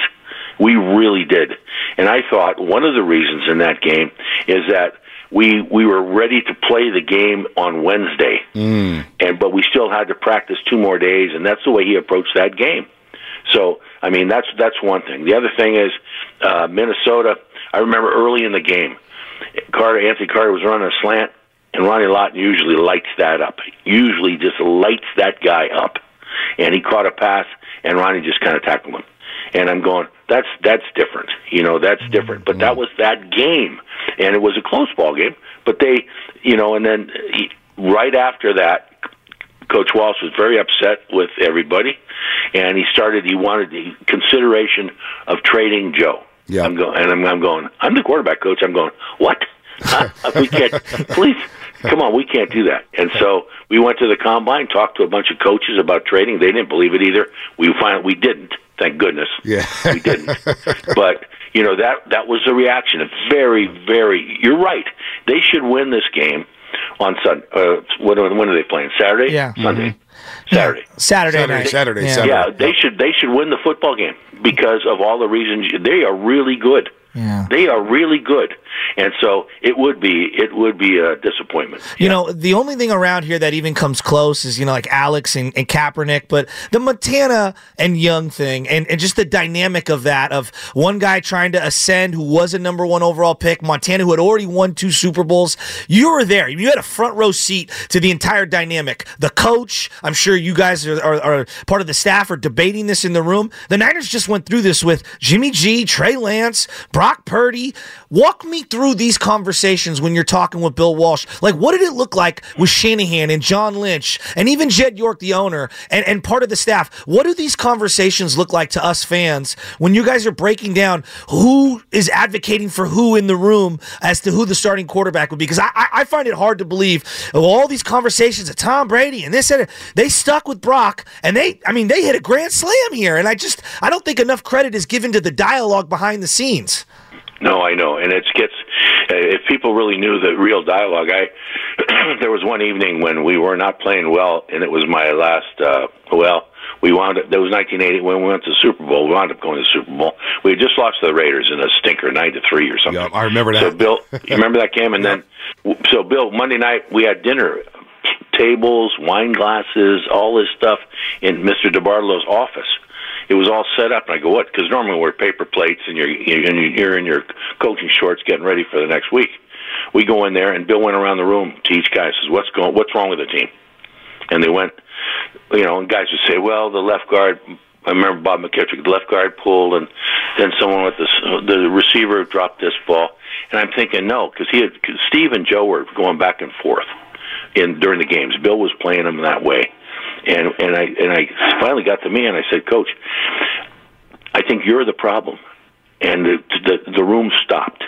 We really did, and I thought one of the reasons in that game is that we we were ready to play the game on Wednesday, mm. and but we still had to practice two more days, and that's the way he approached that game. So, I mean, that's that's one thing. The other thing is uh, Minnesota. I remember early in the game, Carter Anthony Carter was running a slant, and Ronnie Lott usually lights that up. Usually, just lights that guy up, and he caught a pass, and Ronnie just kind of tackled him. And I'm going, that's that's different. You know, that's different. But that was that game, and it was a close ball game. But they, you know, and then he, right after that, Coach Walsh was very upset with everybody, and he started. He wanted the consideration of trading Joe. Yeah. I'm going, and I'm, I'm going. I'm the quarterback coach. I'm going. What? Huh? we can't. Please, come on. We can't do that. And so we went to the combine, talked to a bunch of coaches about trading. They didn't believe it either. We find we didn't. Thank goodness. Yeah. we didn't. But you know that that was the reaction. A very, very. You're right. They should win this game, on Sun. Uh, when, when are they playing? Saturday? Yeah. Sunday. Saturday. Saturday, Saturday, night. Saturday, Yeah. Saturday. Yeah, they should they should win the football game because of all the reasons. They are really good. Yeah. They are really good, and so it would be it would be a disappointment. You know, the only thing around here that even comes close is, you know, like Alex and, and Kaepernick, but the Montana and Young thing and, and just the dynamic of that of one guy trying to ascend who was a number one overall pick, Montana who had already won two Super Bowls. You were there. You had a front row seat to the entire dynamic. The coach, I'm sure you guys are, are, are part of the staff are debating this in the room. The Niners just went through this with Jimmy G, Trey Lance, Brock Purdy. Walk me through these conversations when you're talking with Bill Walsh. Like, what did it look like with Shanahan and John Lynch and even Jed York, the owner, and, and part of the staff? What do these conversations look like to us fans when you guys are breaking down who is advocating for who in the room as to who the starting quarterback would be? Because I, I, find it hard to believe all these conversations of Tom Brady and this and they stuck with Brock and they, I mean, they hit a grand slam here. And I just, I don't think enough credit is given to the dialogue behind the scenes. No, I know, and it gets. uh, If people really knew the real dialogue, I there was one evening when we were not playing well, and it was my last. Uh, well, we wound up. That was 1980 when we went to the Super Bowl. We wound up going to the Super Bowl. We had just lost to the Raiders in a stinker, nine to three or something. Yep, I remember that. So Bill, you remember that game? And then, so Bill, Monday night we had dinner, tables, wine glasses, all this stuff in Mr. DeBartolo's office. It was all set up, and I go, "What?" Because normally we're paper plates, and you're you're in your coaching shorts, getting ready for the next week. We go in there, and Bill went around the room to each guy. Says, "What's going? What's wrong with the team?" And they went, you know, and guys would say, "Well, the left guard." I remember Bob McKittrick, the left guard pulled, and then someone with the the receiver dropped this ball. And I'm thinking, no, because he had cause Steve and Joe were going back and forth in during the games. Bill was playing them that way, and and I and I finally got to me, and I said, Coach, I think you're the problem. And the the, the room stopped,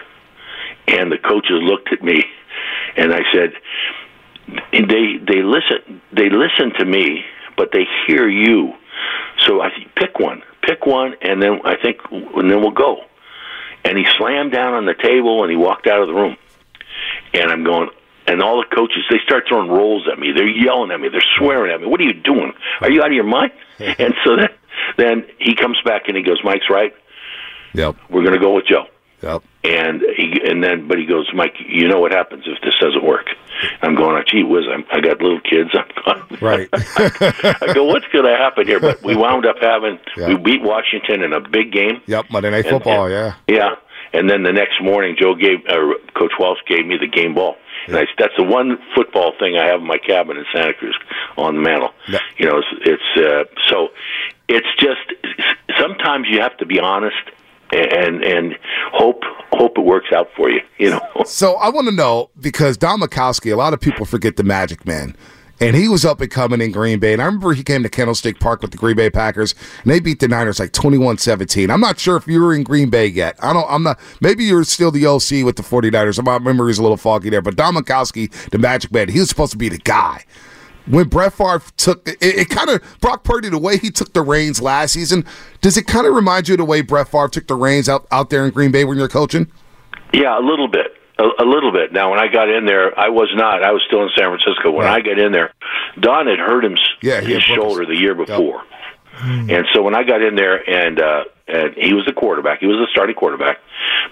and the coaches looked at me, and I said, they they listen they listen to me, but they hear you. So I think pick one, pick one, and then I think and then we'll go. And he slammed down on the table and he walked out of the room. And I'm going, and all the coaches they start throwing rolls at me. They're yelling at me. They're swearing at me. What are you doing? Are you out of your mind? and so then then he comes back and he goes, Mike's right. Yep. We're going to go with Joe. Yep. And he and then, but he goes, Mike, you know what happens if this doesn't work? I'm going, oh, gee whiz, I'm, I got little kids. I'm going, Right. I go, what's going to happen here? But we wound up having, Yeah. we beat Washington in a big game. Yep. Monday Night And- Football. and- yeah. Yeah. And then the next morning, Joe gave, uh, Coach Walsh gave me the game ball. And I, that's the one football thing I have in my cabin in Santa Cruz on the mantle. Yeah. You know, it's, it's uh, so it's just sometimes you have to be honest and and hope hope it works out for you. You know. So I want to know because Don Majkowski, a lot of people forget the Magic Man. And he was up and coming in Green Bay. And I remember he came to Candlestick Park with the Green Bay Packers, and they beat the Niners like 21 17. I'm not sure if you were in Green Bay yet. I don't, I'm not, maybe you're still the OC with the 49ers. My memory's a little foggy there. But Don Majkowski, the Magic Man, he was supposed to be the guy. When Brett Favre took it, it kind of Brock Purdy, the way he took the reins last season, does it kind of remind you of the way Brett Favre took the reins out, out there in Green Bay when you're coaching? Yeah, a little bit. A, a little bit. Now, when I got in there, I was not. I was still in San Francisco. When I got in there, Don had hurt him Yeah, his shoulder the year before, and so when I got in there, and uh, and he was the quarterback, he was the starting quarterback.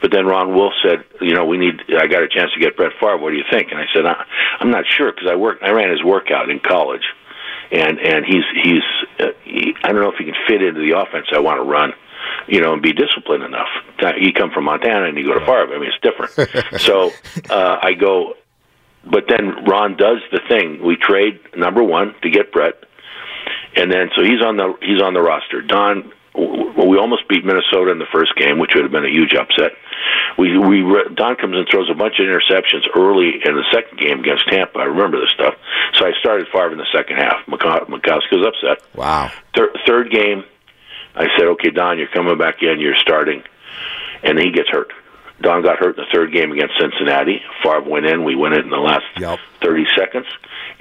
But then Ron Wolf said, you know, we need. I got a chance to get Brett Favre. What do you think? And I said, I, I'm not sure because I worked. I ran his workout in college, and and he's he's. Uh, he, I don't know if he can fit into the offense I want to run you know, and be disciplined enough. You come from Montana and you go to Favre. I mean, it's different. so uh, I go, but then Ron does the thing. We trade number one to get Brett, and then so he's on the he's on the roster. Don, well, we almost beat Minnesota in the first game, which would have been a huge upset. We we Don comes and throws a bunch of interceptions early in the second game against Tampa. I remember this stuff. So I started Favre in the second half. Majkowski was upset. Wow. Thir- third game, I said, "Okay, Don, you're coming back in. You're starting," and he gets hurt. Don got hurt in the third game against Cincinnati. Favre went in. We win it in the last Yep. 30 seconds,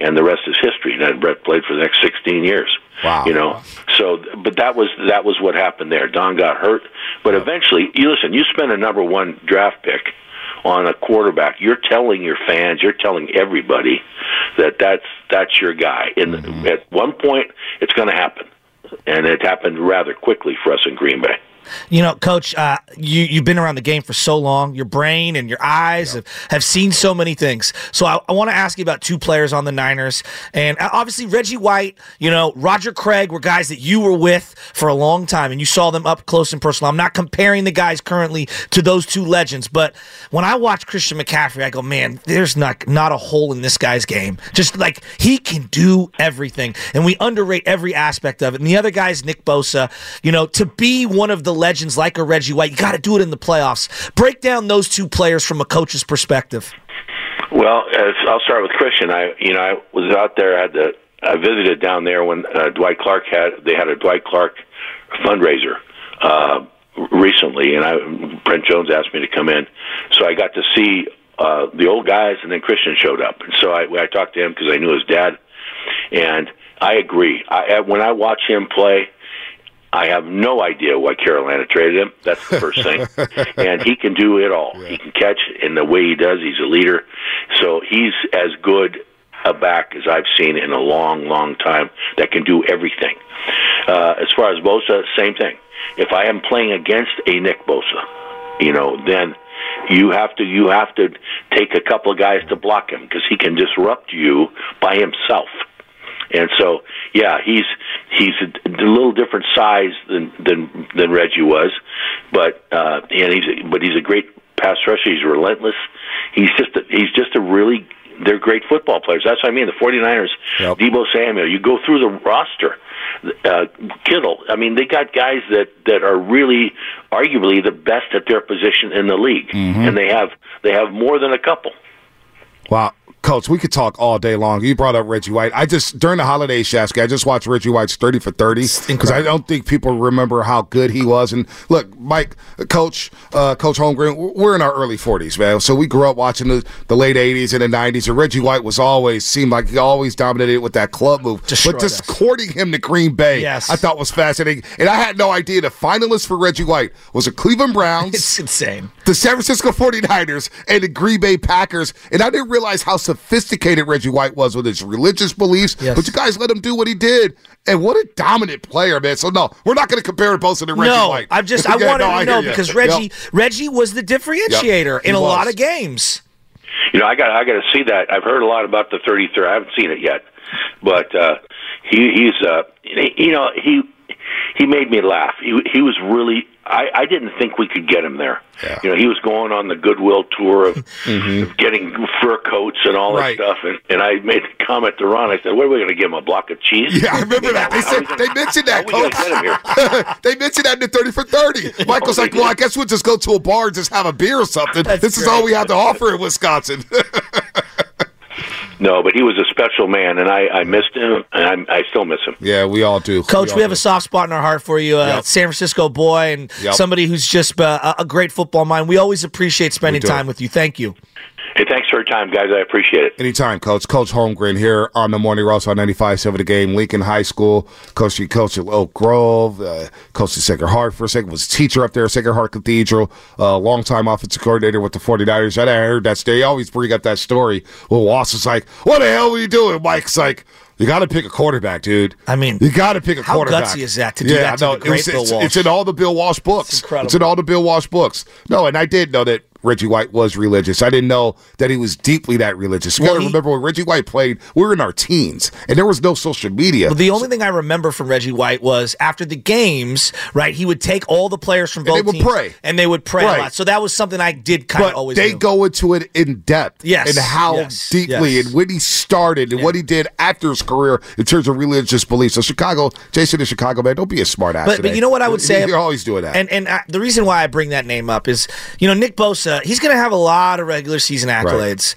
and the rest is history. And then Brett played for the next 16 years. Wow. You know, so but that was that was what happened there. Don got hurt, but eventually, you listen. You spend a number one draft pick on a quarterback, you're telling your fans, you're telling everybody that that's that's your guy. And Mm-hmm. at one point, it's going to happen, and it happened rather quickly for us in Green Bay. You know, Coach, uh, you you've been around the game for so long. Your brain and your eyes have, have seen so many things. So I, I want to ask you about two players on the Niners, and uh, obviously Reggie White. You know, Roger Craig were guys that you were with for a long time, and you saw them up close and personal. I'm not comparing the guys currently to those two legends, but when I watch Christian McCaffrey, I go, man, there's not not a hole in this guy's game. Just like he can do everything, and we underrate every aspect of it. And the other guy's Nick Bosa. You know, to be one of the legends like a Reggie White, you got to do it in the playoffs. Break down those two players from a coach's perspective. Well, as, I'll start with Christian. I, you know, I was out there. I had the, I visited down there when uh, Dwight Clark had. They had a Dwight Clark fundraiser uh, recently, and I, Brent Jones asked me to come in, so I got to see uh, the old guys, and then Christian showed up, and so I, I talked to him because I knew his dad, and I agree. I, when I watch him play. I have no idea why Carolina traded him. That's the first thing. and he can do it all. He can catch in the way he does. He's a leader. So he's as good a back as I've seen in a long, long time that can do everything. Uh, as far as Bosa, same thing. If I am playing against a Nick Bosa, you know, then you have to you have to take a couple of guys to block him because he can disrupt you by himself. And so, yeah, he's he's a, a little different size than than than Reggie was, but uh, and he's a, but he's a great pass rusher. He's relentless. He's just a, he's just a really they're great football players. That's what I mean. The 49ers, Yep. Deebo Samuel. You go through the roster, uh, Kittle. I mean, they got guys that that are really arguably the best at their position in the league, Mhm. and they have they have more than a couple. Wow. Coach, we could talk all day long. You brought up Reggie White. I just during the holiday, Shasky, I just watched Reggie White's thirty for thirty because I don't think people remember how good he was. And look, Mike, Coach, uh, Coach Holmgren, we're in our early forties, man. So we grew up watching the, the late eighties and the nineties. And Reggie White was always seemed like he always dominated with that club move. Destroyed but just us. courting him to Green Bay, Yes. I thought was fascinating. And I had no idea the finalist for Reggie White was the Cleveland Browns It's insane. the San Francisco 49ers and the Green Bay Packers. And I didn't realize how sophisticated Reggie White was with his religious beliefs. Yes. But you guys let him do what he did. And what a dominant player, man. So, no, we're not going to compare Bosa to Reggie no, White. I'm just I Yeah, wanted no, to I know hear you. because Yep. Reggie Reggie was the differentiator He in a was. lot of games. You know, I got I got to see that. I've heard a lot about the 33. I haven't seen it yet, but uh, he he's uh, you know he he made me laugh. He he was really. I I didn't think we could get him there. You know, he was going on the goodwill tour of, mm-hmm. of getting fur coats and all that Right. stuff, and and I made a comment to Ron. I said, "What are we going to give him a block of cheese?" Yeah, I remember that. They said they mentioned that, How we coach. get him here? they mentioned that in the 30 for 30. Michael's oh, like, well, I guess we'll just go to a bar and just have a beer or something. That's this is all we have to offer in Wisconsin. No, but he was a special man, and I I missed him, and I I still miss him. yeah, we all do. Coach, all we have do. a soft spot in our heart for you, uh, Yep. San Francisco boy, and Yep. somebody who's just uh, a- a great football mind. We always appreciate spending time with you. Thank you. Hey, thanks for your time, guys. I appreciate it. Anytime, Coach. Coach Holmgren here on the Morning Roast on 95.7 The Game, Lincoln High School. Coach, he coached at Oak Grove, uh, coached at Sacred Heart for a second, was a teacher up there at Sacred Heart Cathedral, uh, longtime offensive coordinator with the 49ers. I heard that story. They always bring up that story. Well, Walsh was like, what the hell are you doing? Mike's like, you got to pick a quarterback, dude. I mean, you got to pick a how quarterback. gutsy is that to do that to no, the great it's, Bill it's, Walsh? it's in all the Bill Walsh books. It's incredible. It's in all the Bill Walsh books. No, and I did know that Reggie White was religious. I didn't know that he was deeply that religious. You Well, got to remember when Reggie White played, we were in our teens, and there was no social media. But the only thing I remember from Reggie White was after the games, right? He would take all the players from And both they would teams pray. and they would pray Right. a lot. So that was something I did kind of but always they do. go into it in depth, Yes, and how yes, deeply, yes. and when he started, and what he did after his career in terms of religious beliefs. So Chicago, Jason in Chicago, man, don't be a smart ass. But, but you know what I would say? You're always doing that. And and uh, the reason why I bring that name up is, you know, Nick Bosa. He's going to have a lot of regular season accolades.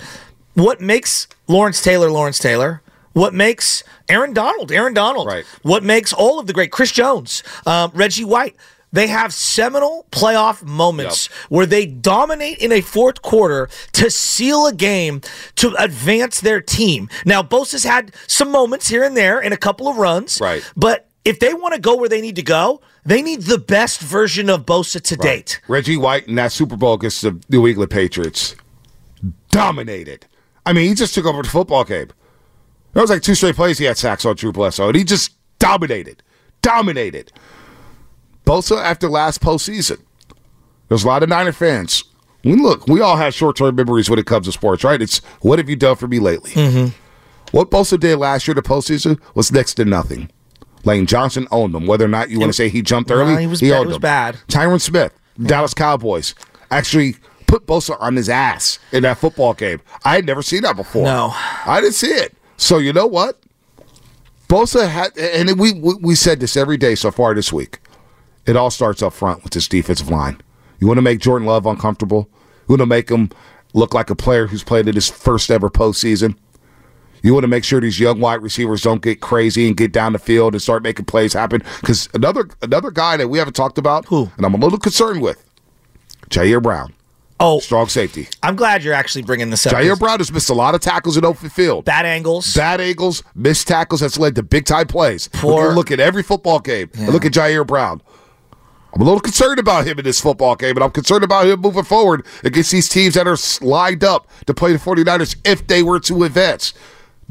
What makes Lawrence Taylor Lawrence Taylor? What makes Aaron Donald Aaron Donald? Right. What makes all of the great Chris Jones, um, Reggie White? They have seminal playoff moments where they dominate in a fourth quarter to seal a game to advance their team. Now, Bosa's had some moments here and there in a couple of runs, Right. But if they want to go where they need to go, they need the best version of Bosa to date. Reggie White in that Super Bowl against the New England Patriots dominated. I mean, he just took over the football game. There was like two straight plays he had sacks on Drew Bledsoe, and he just dominated. Dominated. Bosa after last postseason. There's a lot of Niner fans. We look, we all have short term memories when it comes to sports, right? It's what have you done for me lately? Mm-hmm. What Bosa did last year, the postseason, was next to nothing. Lane Johnson owned them. Whether or not you want to say he jumped early, Nah, he was bad- owned it was him. bad. Tyron Smith, Dallas Cowboys, actually put Bosa on his ass in that football game. I had never seen that before. No. I didn't see it. So you know what? Bosa had, and we we, we said this every day so far this week. It all starts up front with this defensive line. You want to make Jordan Love uncomfortable. You want to make him look like a player who's played in his first ever postseason. You want to make sure these young wide receivers don't get crazy and get down the field and start making plays happen. Because another another guy that we haven't talked about, who and I'm a little concerned with, Ji'Ayir Brown. Oh, strong safety. I'm glad you're actually bringing this up. Ji'Ayir Brown has missed a lot of tackles in open field. Bad angles. Bad angles, missed tackles that's led to big time plays. Poor- you look at every football game and look at Ji'Ayir Brown. I'm a little concerned about him in this football game, and I'm concerned about him moving forward against these teams that are lined up to play the 49ers if they were to advance.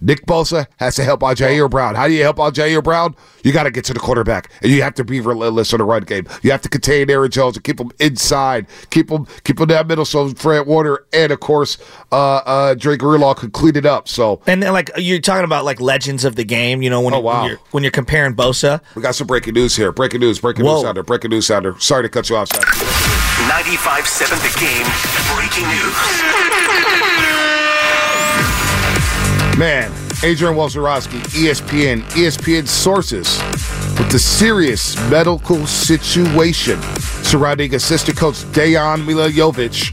Nick Bosa has to help out Ji'Ayir Brown. How do you help out Ji'Ayir Brown? You got to get to the quarterback, and you have to be relentless on the run game. You have to contain Aaron Jones and keep him inside, keep him keep him down middle. So Fred Warner and of course uh, uh, Dre Greenlaw could clean it up. So And then, like you're talking about like legends of the game, you know, when, Oh, you- wow. when you're when you're comparing Bosa. we got some breaking news here. Breaking news. Breaking Whoa. news out there. Breaking news out there. Sorry to cut you off. 95-7 The Game. Breaking news. Man, Adrian Wojnarowski, E ESPN, ESPN sources with the serious medical situation surrounding assistant coach Dejan Milojevic.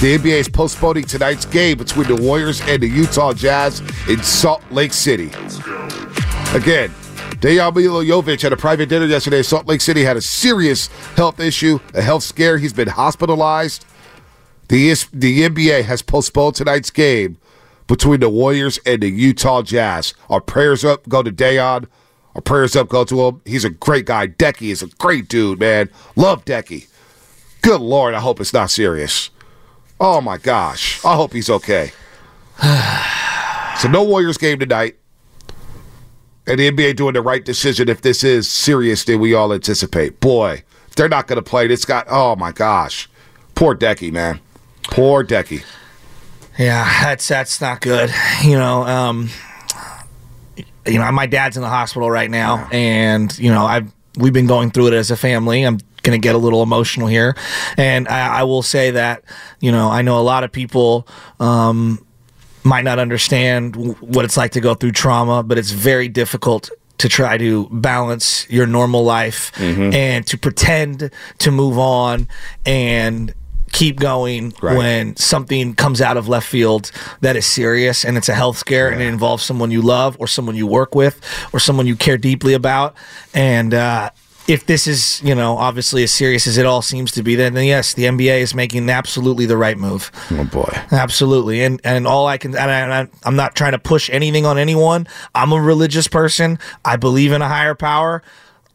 The NBA is postponing tonight's game between the Warriors and the Utah Jazz in Salt Lake City. Again, Dejan Milojevic had a private dinner yesterday. Salt Lake City had a serious health issue, a health scare. He's been hospitalized. The, the NBA has postponed tonight's game between the Warriors and the Utah Jazz. Our prayers up go to Dejan. Our prayers up go to him. He's a great guy. Decky is a great dude, man. Love Decky. Good Lord, I hope it's not serious. Oh my gosh. I hope he's okay. so no Warriors game tonight. And the NBA doing the right decision if this is serious than we all anticipate. Boy, they're not going to play, this got, oh my gosh. Poor Decky, man. Poor Decky. Yeah, that's that's not good. You know, um, you know, my dad's in the hospital right now, and you know, I've we've been going through it as a family. I'm gonna get a little emotional here, and I, I will say that you know, I know a lot of people. Um, might not understand w- what it's like to go through trauma, but it's very difficult to try to balance your normal life Mhm. and to pretend to move on and keep going Right. when something comes out of left field that is serious and it's a health scare and it involves someone you love or someone you work with or someone you care deeply about and uh if this is, you know, obviously as serious as it all seems to be, then, then yes, the NBA is making absolutely the right move. Oh boy, absolutely. And and all I can, and I, and I'm not trying to push anything on anyone. I'm a religious person. I believe in a higher power.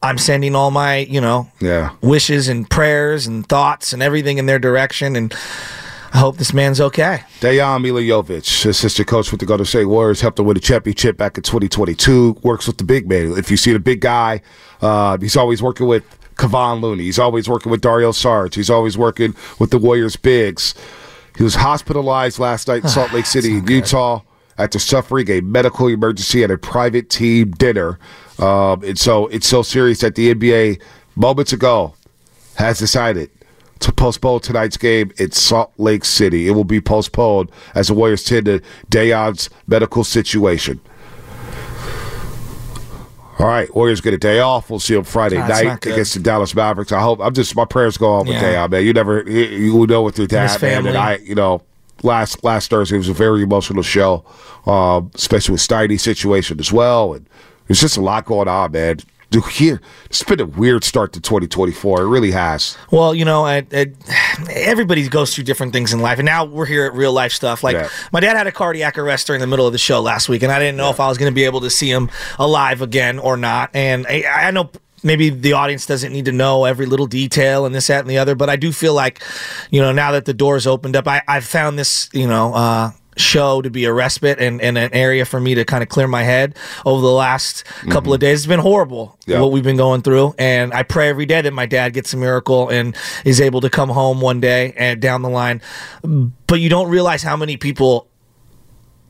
I'm sending all my, you know, Yeah. wishes and prayers and thoughts and everything in their direction. And I hope this man's okay. Dejan Milojevic, assistant coach with the Golden State Warriors, helped them win a championship back in 2022. Works with the big man. If you see the big guy, uh, he's always working with Kevon Looney. He's always working with Dario Saric. He's always working with the Warriors bigs. He was hospitalized last night in Salt Lake City, Utah, after suffering a medical emergency at a private team dinner. Um, and so it's so serious that the NBA moments ago has decided to postpone tonight's game in Salt Lake City. It will be postponed as the Warriors tend to Dejan's medical situation. All right, Warriors get a day off. We'll see them Friday Nah, night against the Dallas Mavericks. I hope. I'm just my prayers go on with Yeah. Dayon, man. You never, you, know, with your dad, man. And. I, you know, last last Thursday was a very emotional show, um, especially with Steiny's situation as well. And there's just a lot going on, man. Dude, here it's been a weird start to 2024. It really has. Well, you know, it, it, everybody goes through different things in life, and now we're here at real life stuff. Like Yeah. my dad had a cardiac arrest during the middle of the show last week, and I didn't know if I was going to be able to see him alive again or not. And I, I know maybe the audience doesn't need to know every little detail and this, that, and the other, but I do feel like, you know, now that the doors opened up, I, I've found this, you know, uh, show to be a respite and, and an area for me to kind of clear my head over the last couple of mm-hmm. days. It's been horrible Yeah. what we've been going through, and I pray every day that my dad gets a miracle and is able to come home one day and down the line. But you don't realize how many people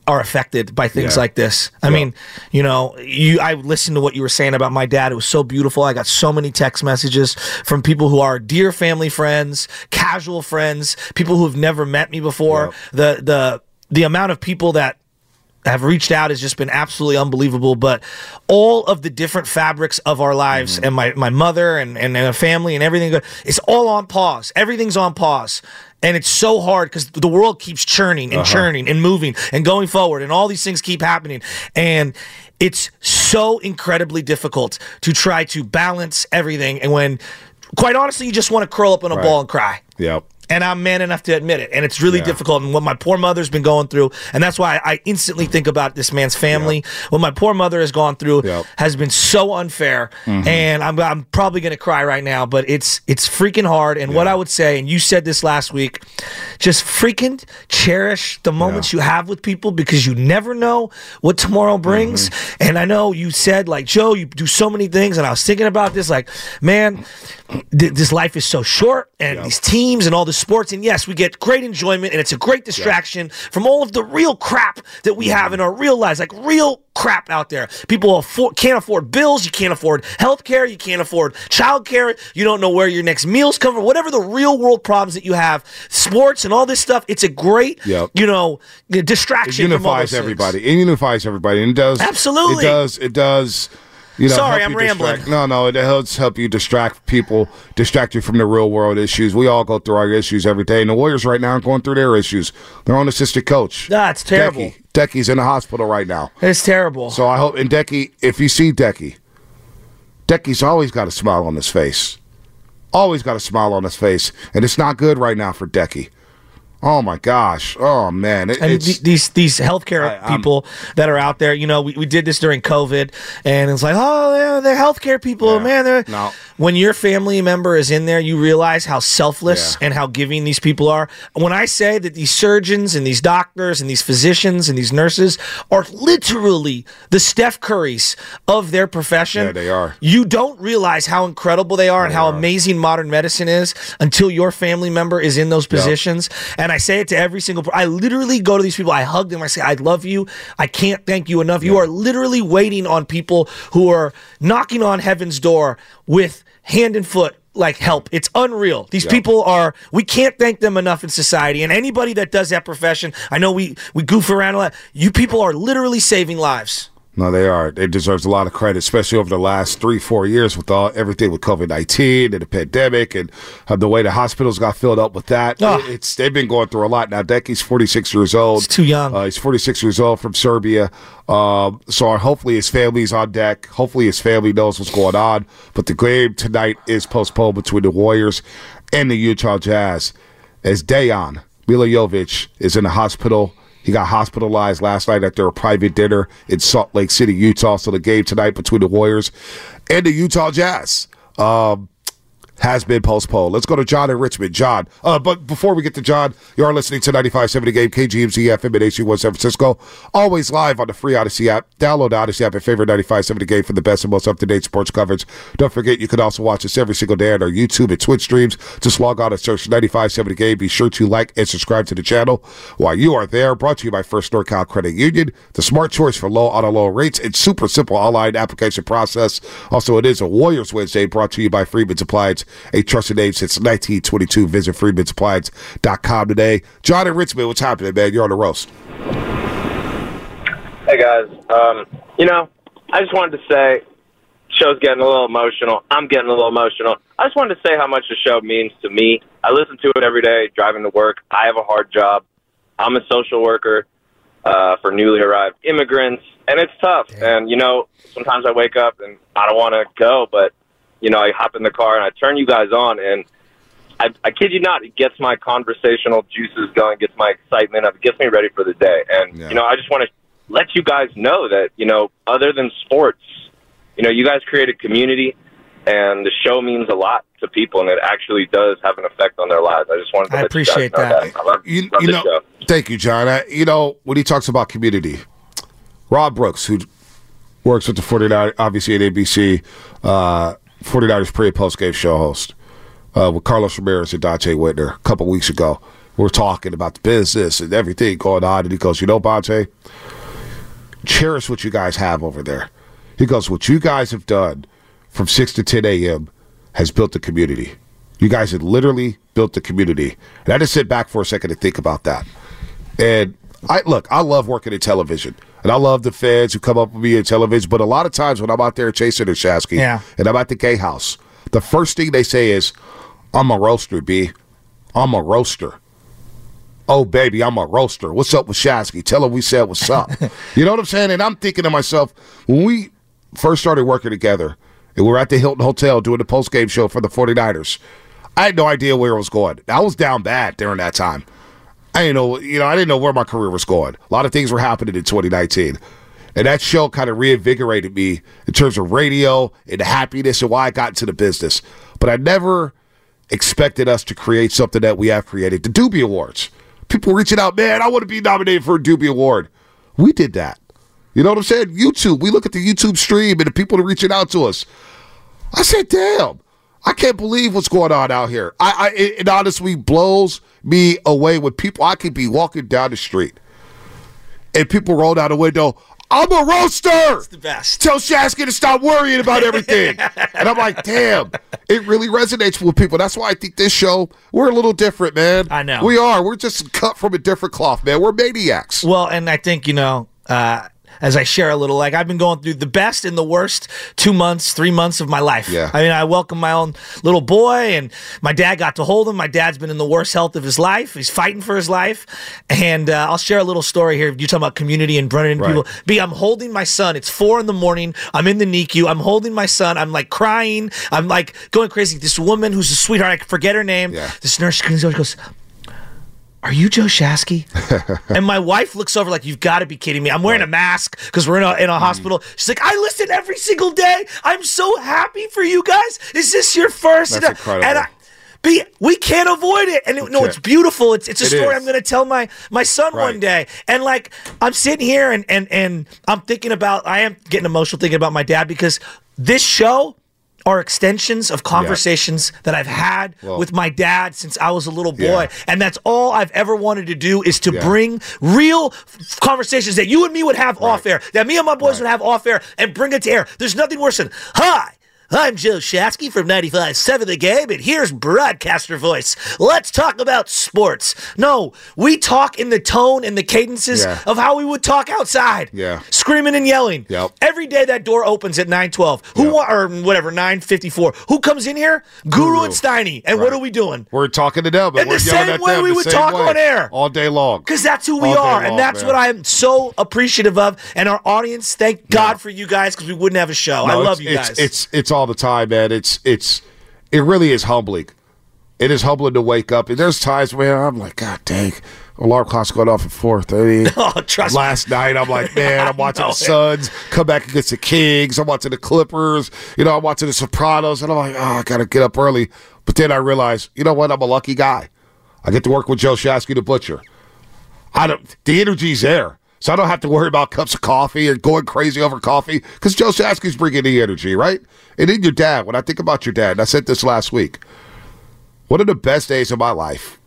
are affected by things Yeah. like this. I mean, you know, you I listened to what you were saying about my dad. It was so beautiful. I got so many text messages from people who are dear family friends, casual friends, people who have never met me before. The the the amount of people that have reached out has just been absolutely unbelievable. But all of the different fabrics of our lives Mm-hmm. and my, my mother and, and, and a family and everything, it's all on pause. Everything's on pause. And it's so hard because the world keeps churning and Uh-huh. churning and moving and going forward, and all these things keep happening. And it's so incredibly difficult to try to balance everything. And when, quite honestly, you just want to curl up in a Right. ball and cry. Yep. And I'm man enough to admit it. And it's really Yeah. difficult. And what my poor mother's been going through, and that's why I instantly think about this man's family. What my poor mother has gone through Yep. has been so unfair. Mhm. And I'm, I'm probably going to cry right now, but it's it's freaking hard. And what I would say, and you said this last week, just freaking cherish the moments you have with people because you never know what tomorrow brings. Mm-hmm. And I know you said, like, Joe, you do so many things. And I was thinking about this, like, man, this life is so short and these teams and all the sports. And yes, we get great enjoyment and it's a great distraction from all of the real crap that we have mm-hmm. in our real lives, like real crap out there. People afford, can't afford bills. You can't afford health care. You can't afford child care. You don't know where your next meals come from. Whatever the real world problems that you have, sports and all this stuff, it's a great, Yep. you know, It distraction. all unifies those things. everybody. It unifies everybody, and it does Absolutely. It does. It does. You know, Sorry, I'm rambling. distract- No, no, it helps help you distract people, distract you from the real world issues. We all go through our issues every day, and the Warriors right now are going through their issues. Their own assistant coach. Ah, That's terrible. Decky. Decky's in the hospital right now. It's terrible. So I hope, and Decky, if you see Decky, Decky's always got a smile on his face. Always got a smile on his face, and it's not good right now for Decky. Oh my gosh! Oh man! It, and th- these these healthcare I- people that are out there, you know, we, we did this during COVID, and it's like, oh, they're, they're healthcare people, man. They're, No. When your family member is in there, you realize how selfless and how giving these people are. When I say that these surgeons and these doctors and these physicians and these nurses are literally the Steph Currys of their profession, Yeah, they are. you don't realize how incredible they are and how amazing modern medicine is until your family member is in those positions. And I say it to every single. I literally go to these people. I hug them. I say, "I love you. I can't thank you enough." You are literally waiting on people who are knocking on heaven's door with hand and foot. Like help, it's unreal. These Yeah. people are. We can't thank them enough in society. And anybody that does that profession, I know we we goof around a lot. You people are literally saving lives. No, they are. It deserves a lot of credit, especially over the last three, four years with all everything with COVID nineteen and the pandemic and uh, the way the hospitals got filled up with that. Oh. It- It's they've been going through a lot now. Decky's forty six years old. He's too young. Uh, he's forty six years old from Serbia. Um, so hopefully his family's on deck. Hopefully his family knows what's going on. But the game tonight is postponed between the Warriors and the Utah Jazz as Dejan Milojevic is in the hospital. He got hospitalized last night after a private dinner in Salt Lake City, Utah. So the game tonight between the Warriors and the Utah Jazz um, has been postponed. Let's go to John in Richmond. John, uh, but before we get to John, you are listening to 95.7 The Game, KGMZ FM at HC1 San Francisco. Always live on the free Audacy app. Download the Audacy app and favorite 95.7 The Game for the best and most up-to-date sports coverage. Don't forget, you can also watch us every single day on our YouTube and Twitch streams. Just log on and search 95.7 The Game. Be sure to like and subscribe to the channel. While you are there, brought to you by First NorCal Credit Union, the smart choice for low auto loan rates and super simple online application process. Also, it is a Warriors Wednesday brought to you by Freeman's Appliance, a trusted name since 1922. Visit freemansappliance.com today. John and Richmond, what's happening, man? You're on the roast. Hey guys, um, you know, I just wanted to say, show's getting a little emotional. I'm getting a little emotional. I just wanted to say how much the show means to me. I listen to it every day driving to work. I have a hard job. I'm a social worker uh, for newly arrived immigrants, and it's tough. And you know, sometimes I wake up and I don't want to go, but you know, I hop in the car and I turn you guys on, and I, I kid you not, it gets my conversational juices going, gets my excitement up, gets me ready for the day. And Yeah. you know, I just want to let you guys know that you know, other than sports, you know, you guys create a community, and the show means a lot to people, and it actually does have an effect on their lives. I just wanted to I let appreciate you guys know that. that. I love, You, love you know, show. thank you, John. I, you know, when he talks about community, Rod Brooks, who works with the 49, obviously at ABC, uh, 49ers pre and post game show host, uh, with Carlos Ramirez and Donte Whitner a couple weeks ago. We are talking about the business and everything going on, and he goes, "You know, Donte, cherish what you guys have over there." He goes, "What you guys have done from six to ten a.m. has built the community. You guys have literally built the community." And I just sit back for a second to think about that. And I look, I love working in television. And I love the fans who come up with me on television. But a lot of times when I'm out there chasing their Shasky Yeah. and I'm at the gay house, the first thing they say is, I'm a roaster, B. I'm a roaster. Oh, baby, I'm a roaster. What's up with Shasky? Tell him we said what's up. you know what I'm saying? And I'm thinking to myself, when we first started working together and we were at the Hilton Hotel doing the post game show for the 49ers, I had no idea where it was going. I was down bad during that time. I didn't know, you know, I didn't know where my career was going. A lot of things were happening in 2019. And that show kind of reinvigorated me in terms of radio and happiness and why I got into the business. But I never expected us to create something that we have created. The Doobie Awards. People reaching out, man, I want to be nominated for a Doobie Award. We did that. You know what I'm saying? YouTube. We look at the YouTube stream and the people are reaching out to us. I said, damn, I can't believe what's going on out here. I, I it, it honestly blows me away when people I could be walking down the street and people roll down the window. I'm a roaster. It's the best. Tell Shasky to stop worrying about everything. and I'm like, damn, it really resonates with people. That's why I think this show, we're a little different, man. I know. We are. We're just cut from a different cloth, man. We're maniacs. Well, and I think, you know, uh, as I share a little, like I've been going through the best and the worst two months, three months of my life. Yeah. I mean, I welcome my own little boy, and my dad got to hold him. My dad's been in the worst health of his life. He's fighting for his life. And uh, I'll share a little story here. You talking about community and into Right. people. B, I'm holding my son. It's four in the morning. I'm in the NICU. I'm holding my son. I'm like crying. I'm like going crazy. This woman who's a sweetheart, I forget her name. Yeah. This nurse comes over and goes, are you Joe Shasky? and my wife looks over like, you've got to be kidding me. I'm wearing a mask because we're in a, in a mm. hospital. She's like, I listen every single day. I'm so happy for you guys. Is this your first? That's and, I- incredible. and I, B, we can't avoid it. And it, no, it's beautiful. It's it's a It story is. I'm going to tell my my son one day. And like I'm sitting here and and and I'm thinking about I am getting emotional thinking about my dad because this show are extensions of conversations that I've had Well- with my dad since I was a little boy. Yeah. And that's all I've ever wanted to do is to Yeah. bring real conversations that you and me would have off air, that me and my boys would have off air, and bring it to air. There's nothing worse than, hi. I'm Joe Shasky from 95.7 The Game, and here's broadcaster voice. Let's talk about sports. No, we talk in the tone and the cadences Yeah. of how we would talk outside. Yeah. Screaming and yelling. Yep. Every day that door opens at 912. Who Yep. or whatever, 954. Who comes in here? Guru, Guru. and Steiny. And what are we doing? We're talking to them, In and the same way them we would talk way. on air. all day long. Because that's who we All are. long, and that's man. what I'm so appreciative of. And our audience, thank God for you guys because we wouldn't have a show. I love it's- you it's, guys. It's it's all the time, man. It's it's it really is humbling. It is humbling to wake up. And there's times where I'm like, God dang, alarm clock's going off at four thirty. oh, trust me. Last night, I'm like, man, I'm watching the. Suns come back against the Kings. I'm watching the Clippers. You know, I'm watching the Sopranos, and I'm like, oh, I gotta get up early. But then I realize, you know what? I'm a lucky guy. I get to work with Joe Shasky, the butcher. I don't. The energy's there, so I don't have to worry about cups of coffee and going crazy over coffee because Joe Shasky's bringing the energy, right? And then your dad. When I think about your dad, and I said this last week. One of the best days of my life.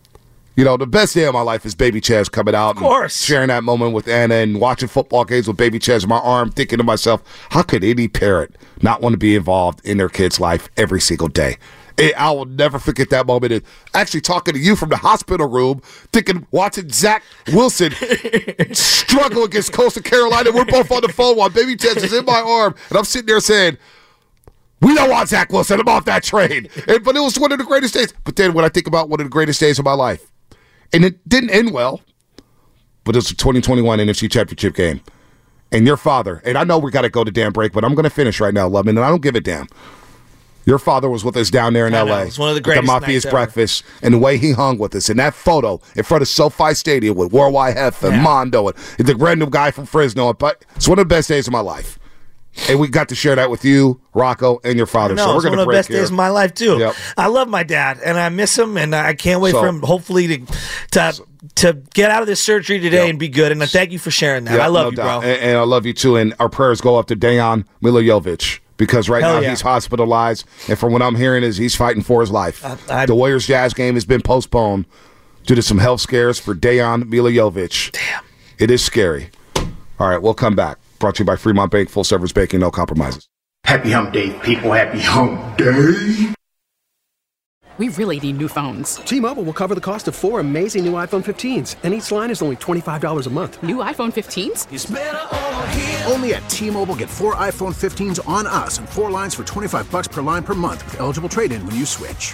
You know, the best day of my life is Baby Chaz coming out, of course. sharing that moment with Anna and watching football games with Baby Chaz in my arm, thinking to myself, how could any parent not want to be involved in their kid's life every single day? It, I will never forget that moment. And actually, talking to you from the hospital room, thinking, watching Zach Wilson struggle against Coastal Carolina. We're both on the phone while Baby Chaz is in my arm, and I'm sitting there saying, we don't want Zach Wilson. I'm off that train. And, but it was one of the greatest days. But then when I think about one of the greatest days of my life, and it didn't end well, but it was the 2021 NFC Championship game. And your father, and I know we got to go to damn break, but I'm going to finish right now, Lubman, and I don't give a damn. Your father was with us down there in I know. L.A. It's one of the at greatest Mafia's nights ever. breakfast, and the way he hung with us in that photo in front of SoFi Stadium with Worldwide Hef and Yeah. Mondo and the random guy from Fresno. But it's one of the best days of my life, and we got to share that with you, Rocco, and your father. No, so we're it's one gonna of the break best here. days of my life too. Yep. I love my dad, and I miss him, and I can't wait So- for him, hopefully, to to to get out of this surgery today Yep. and be good. And I thank you for sharing that. Yeah, I love no you, doubt. bro. And, and I love you too. And our prayers go up to Dejan Milojevic because right Hell now yeah. he's hospitalized, and from what I'm hearing is he's fighting for his life. I- the Warriors Jazz game has been postponed due to some health scares for Dejan Milojevic. Damn. It is scary. All right, we'll come back. Brought to you by Fremont Bank, full service banking, no compromises. Happy hump day, people. Happy hump day. We really need new phones. T-Mobile will cover the cost of four amazing new iPhone 15s, and each line is only $25 a month. New iPhone 15s? Only at T-Mobile get four iPhone 15s on us and four lines for 25 bucks per line per month with eligible trade-in when you switch.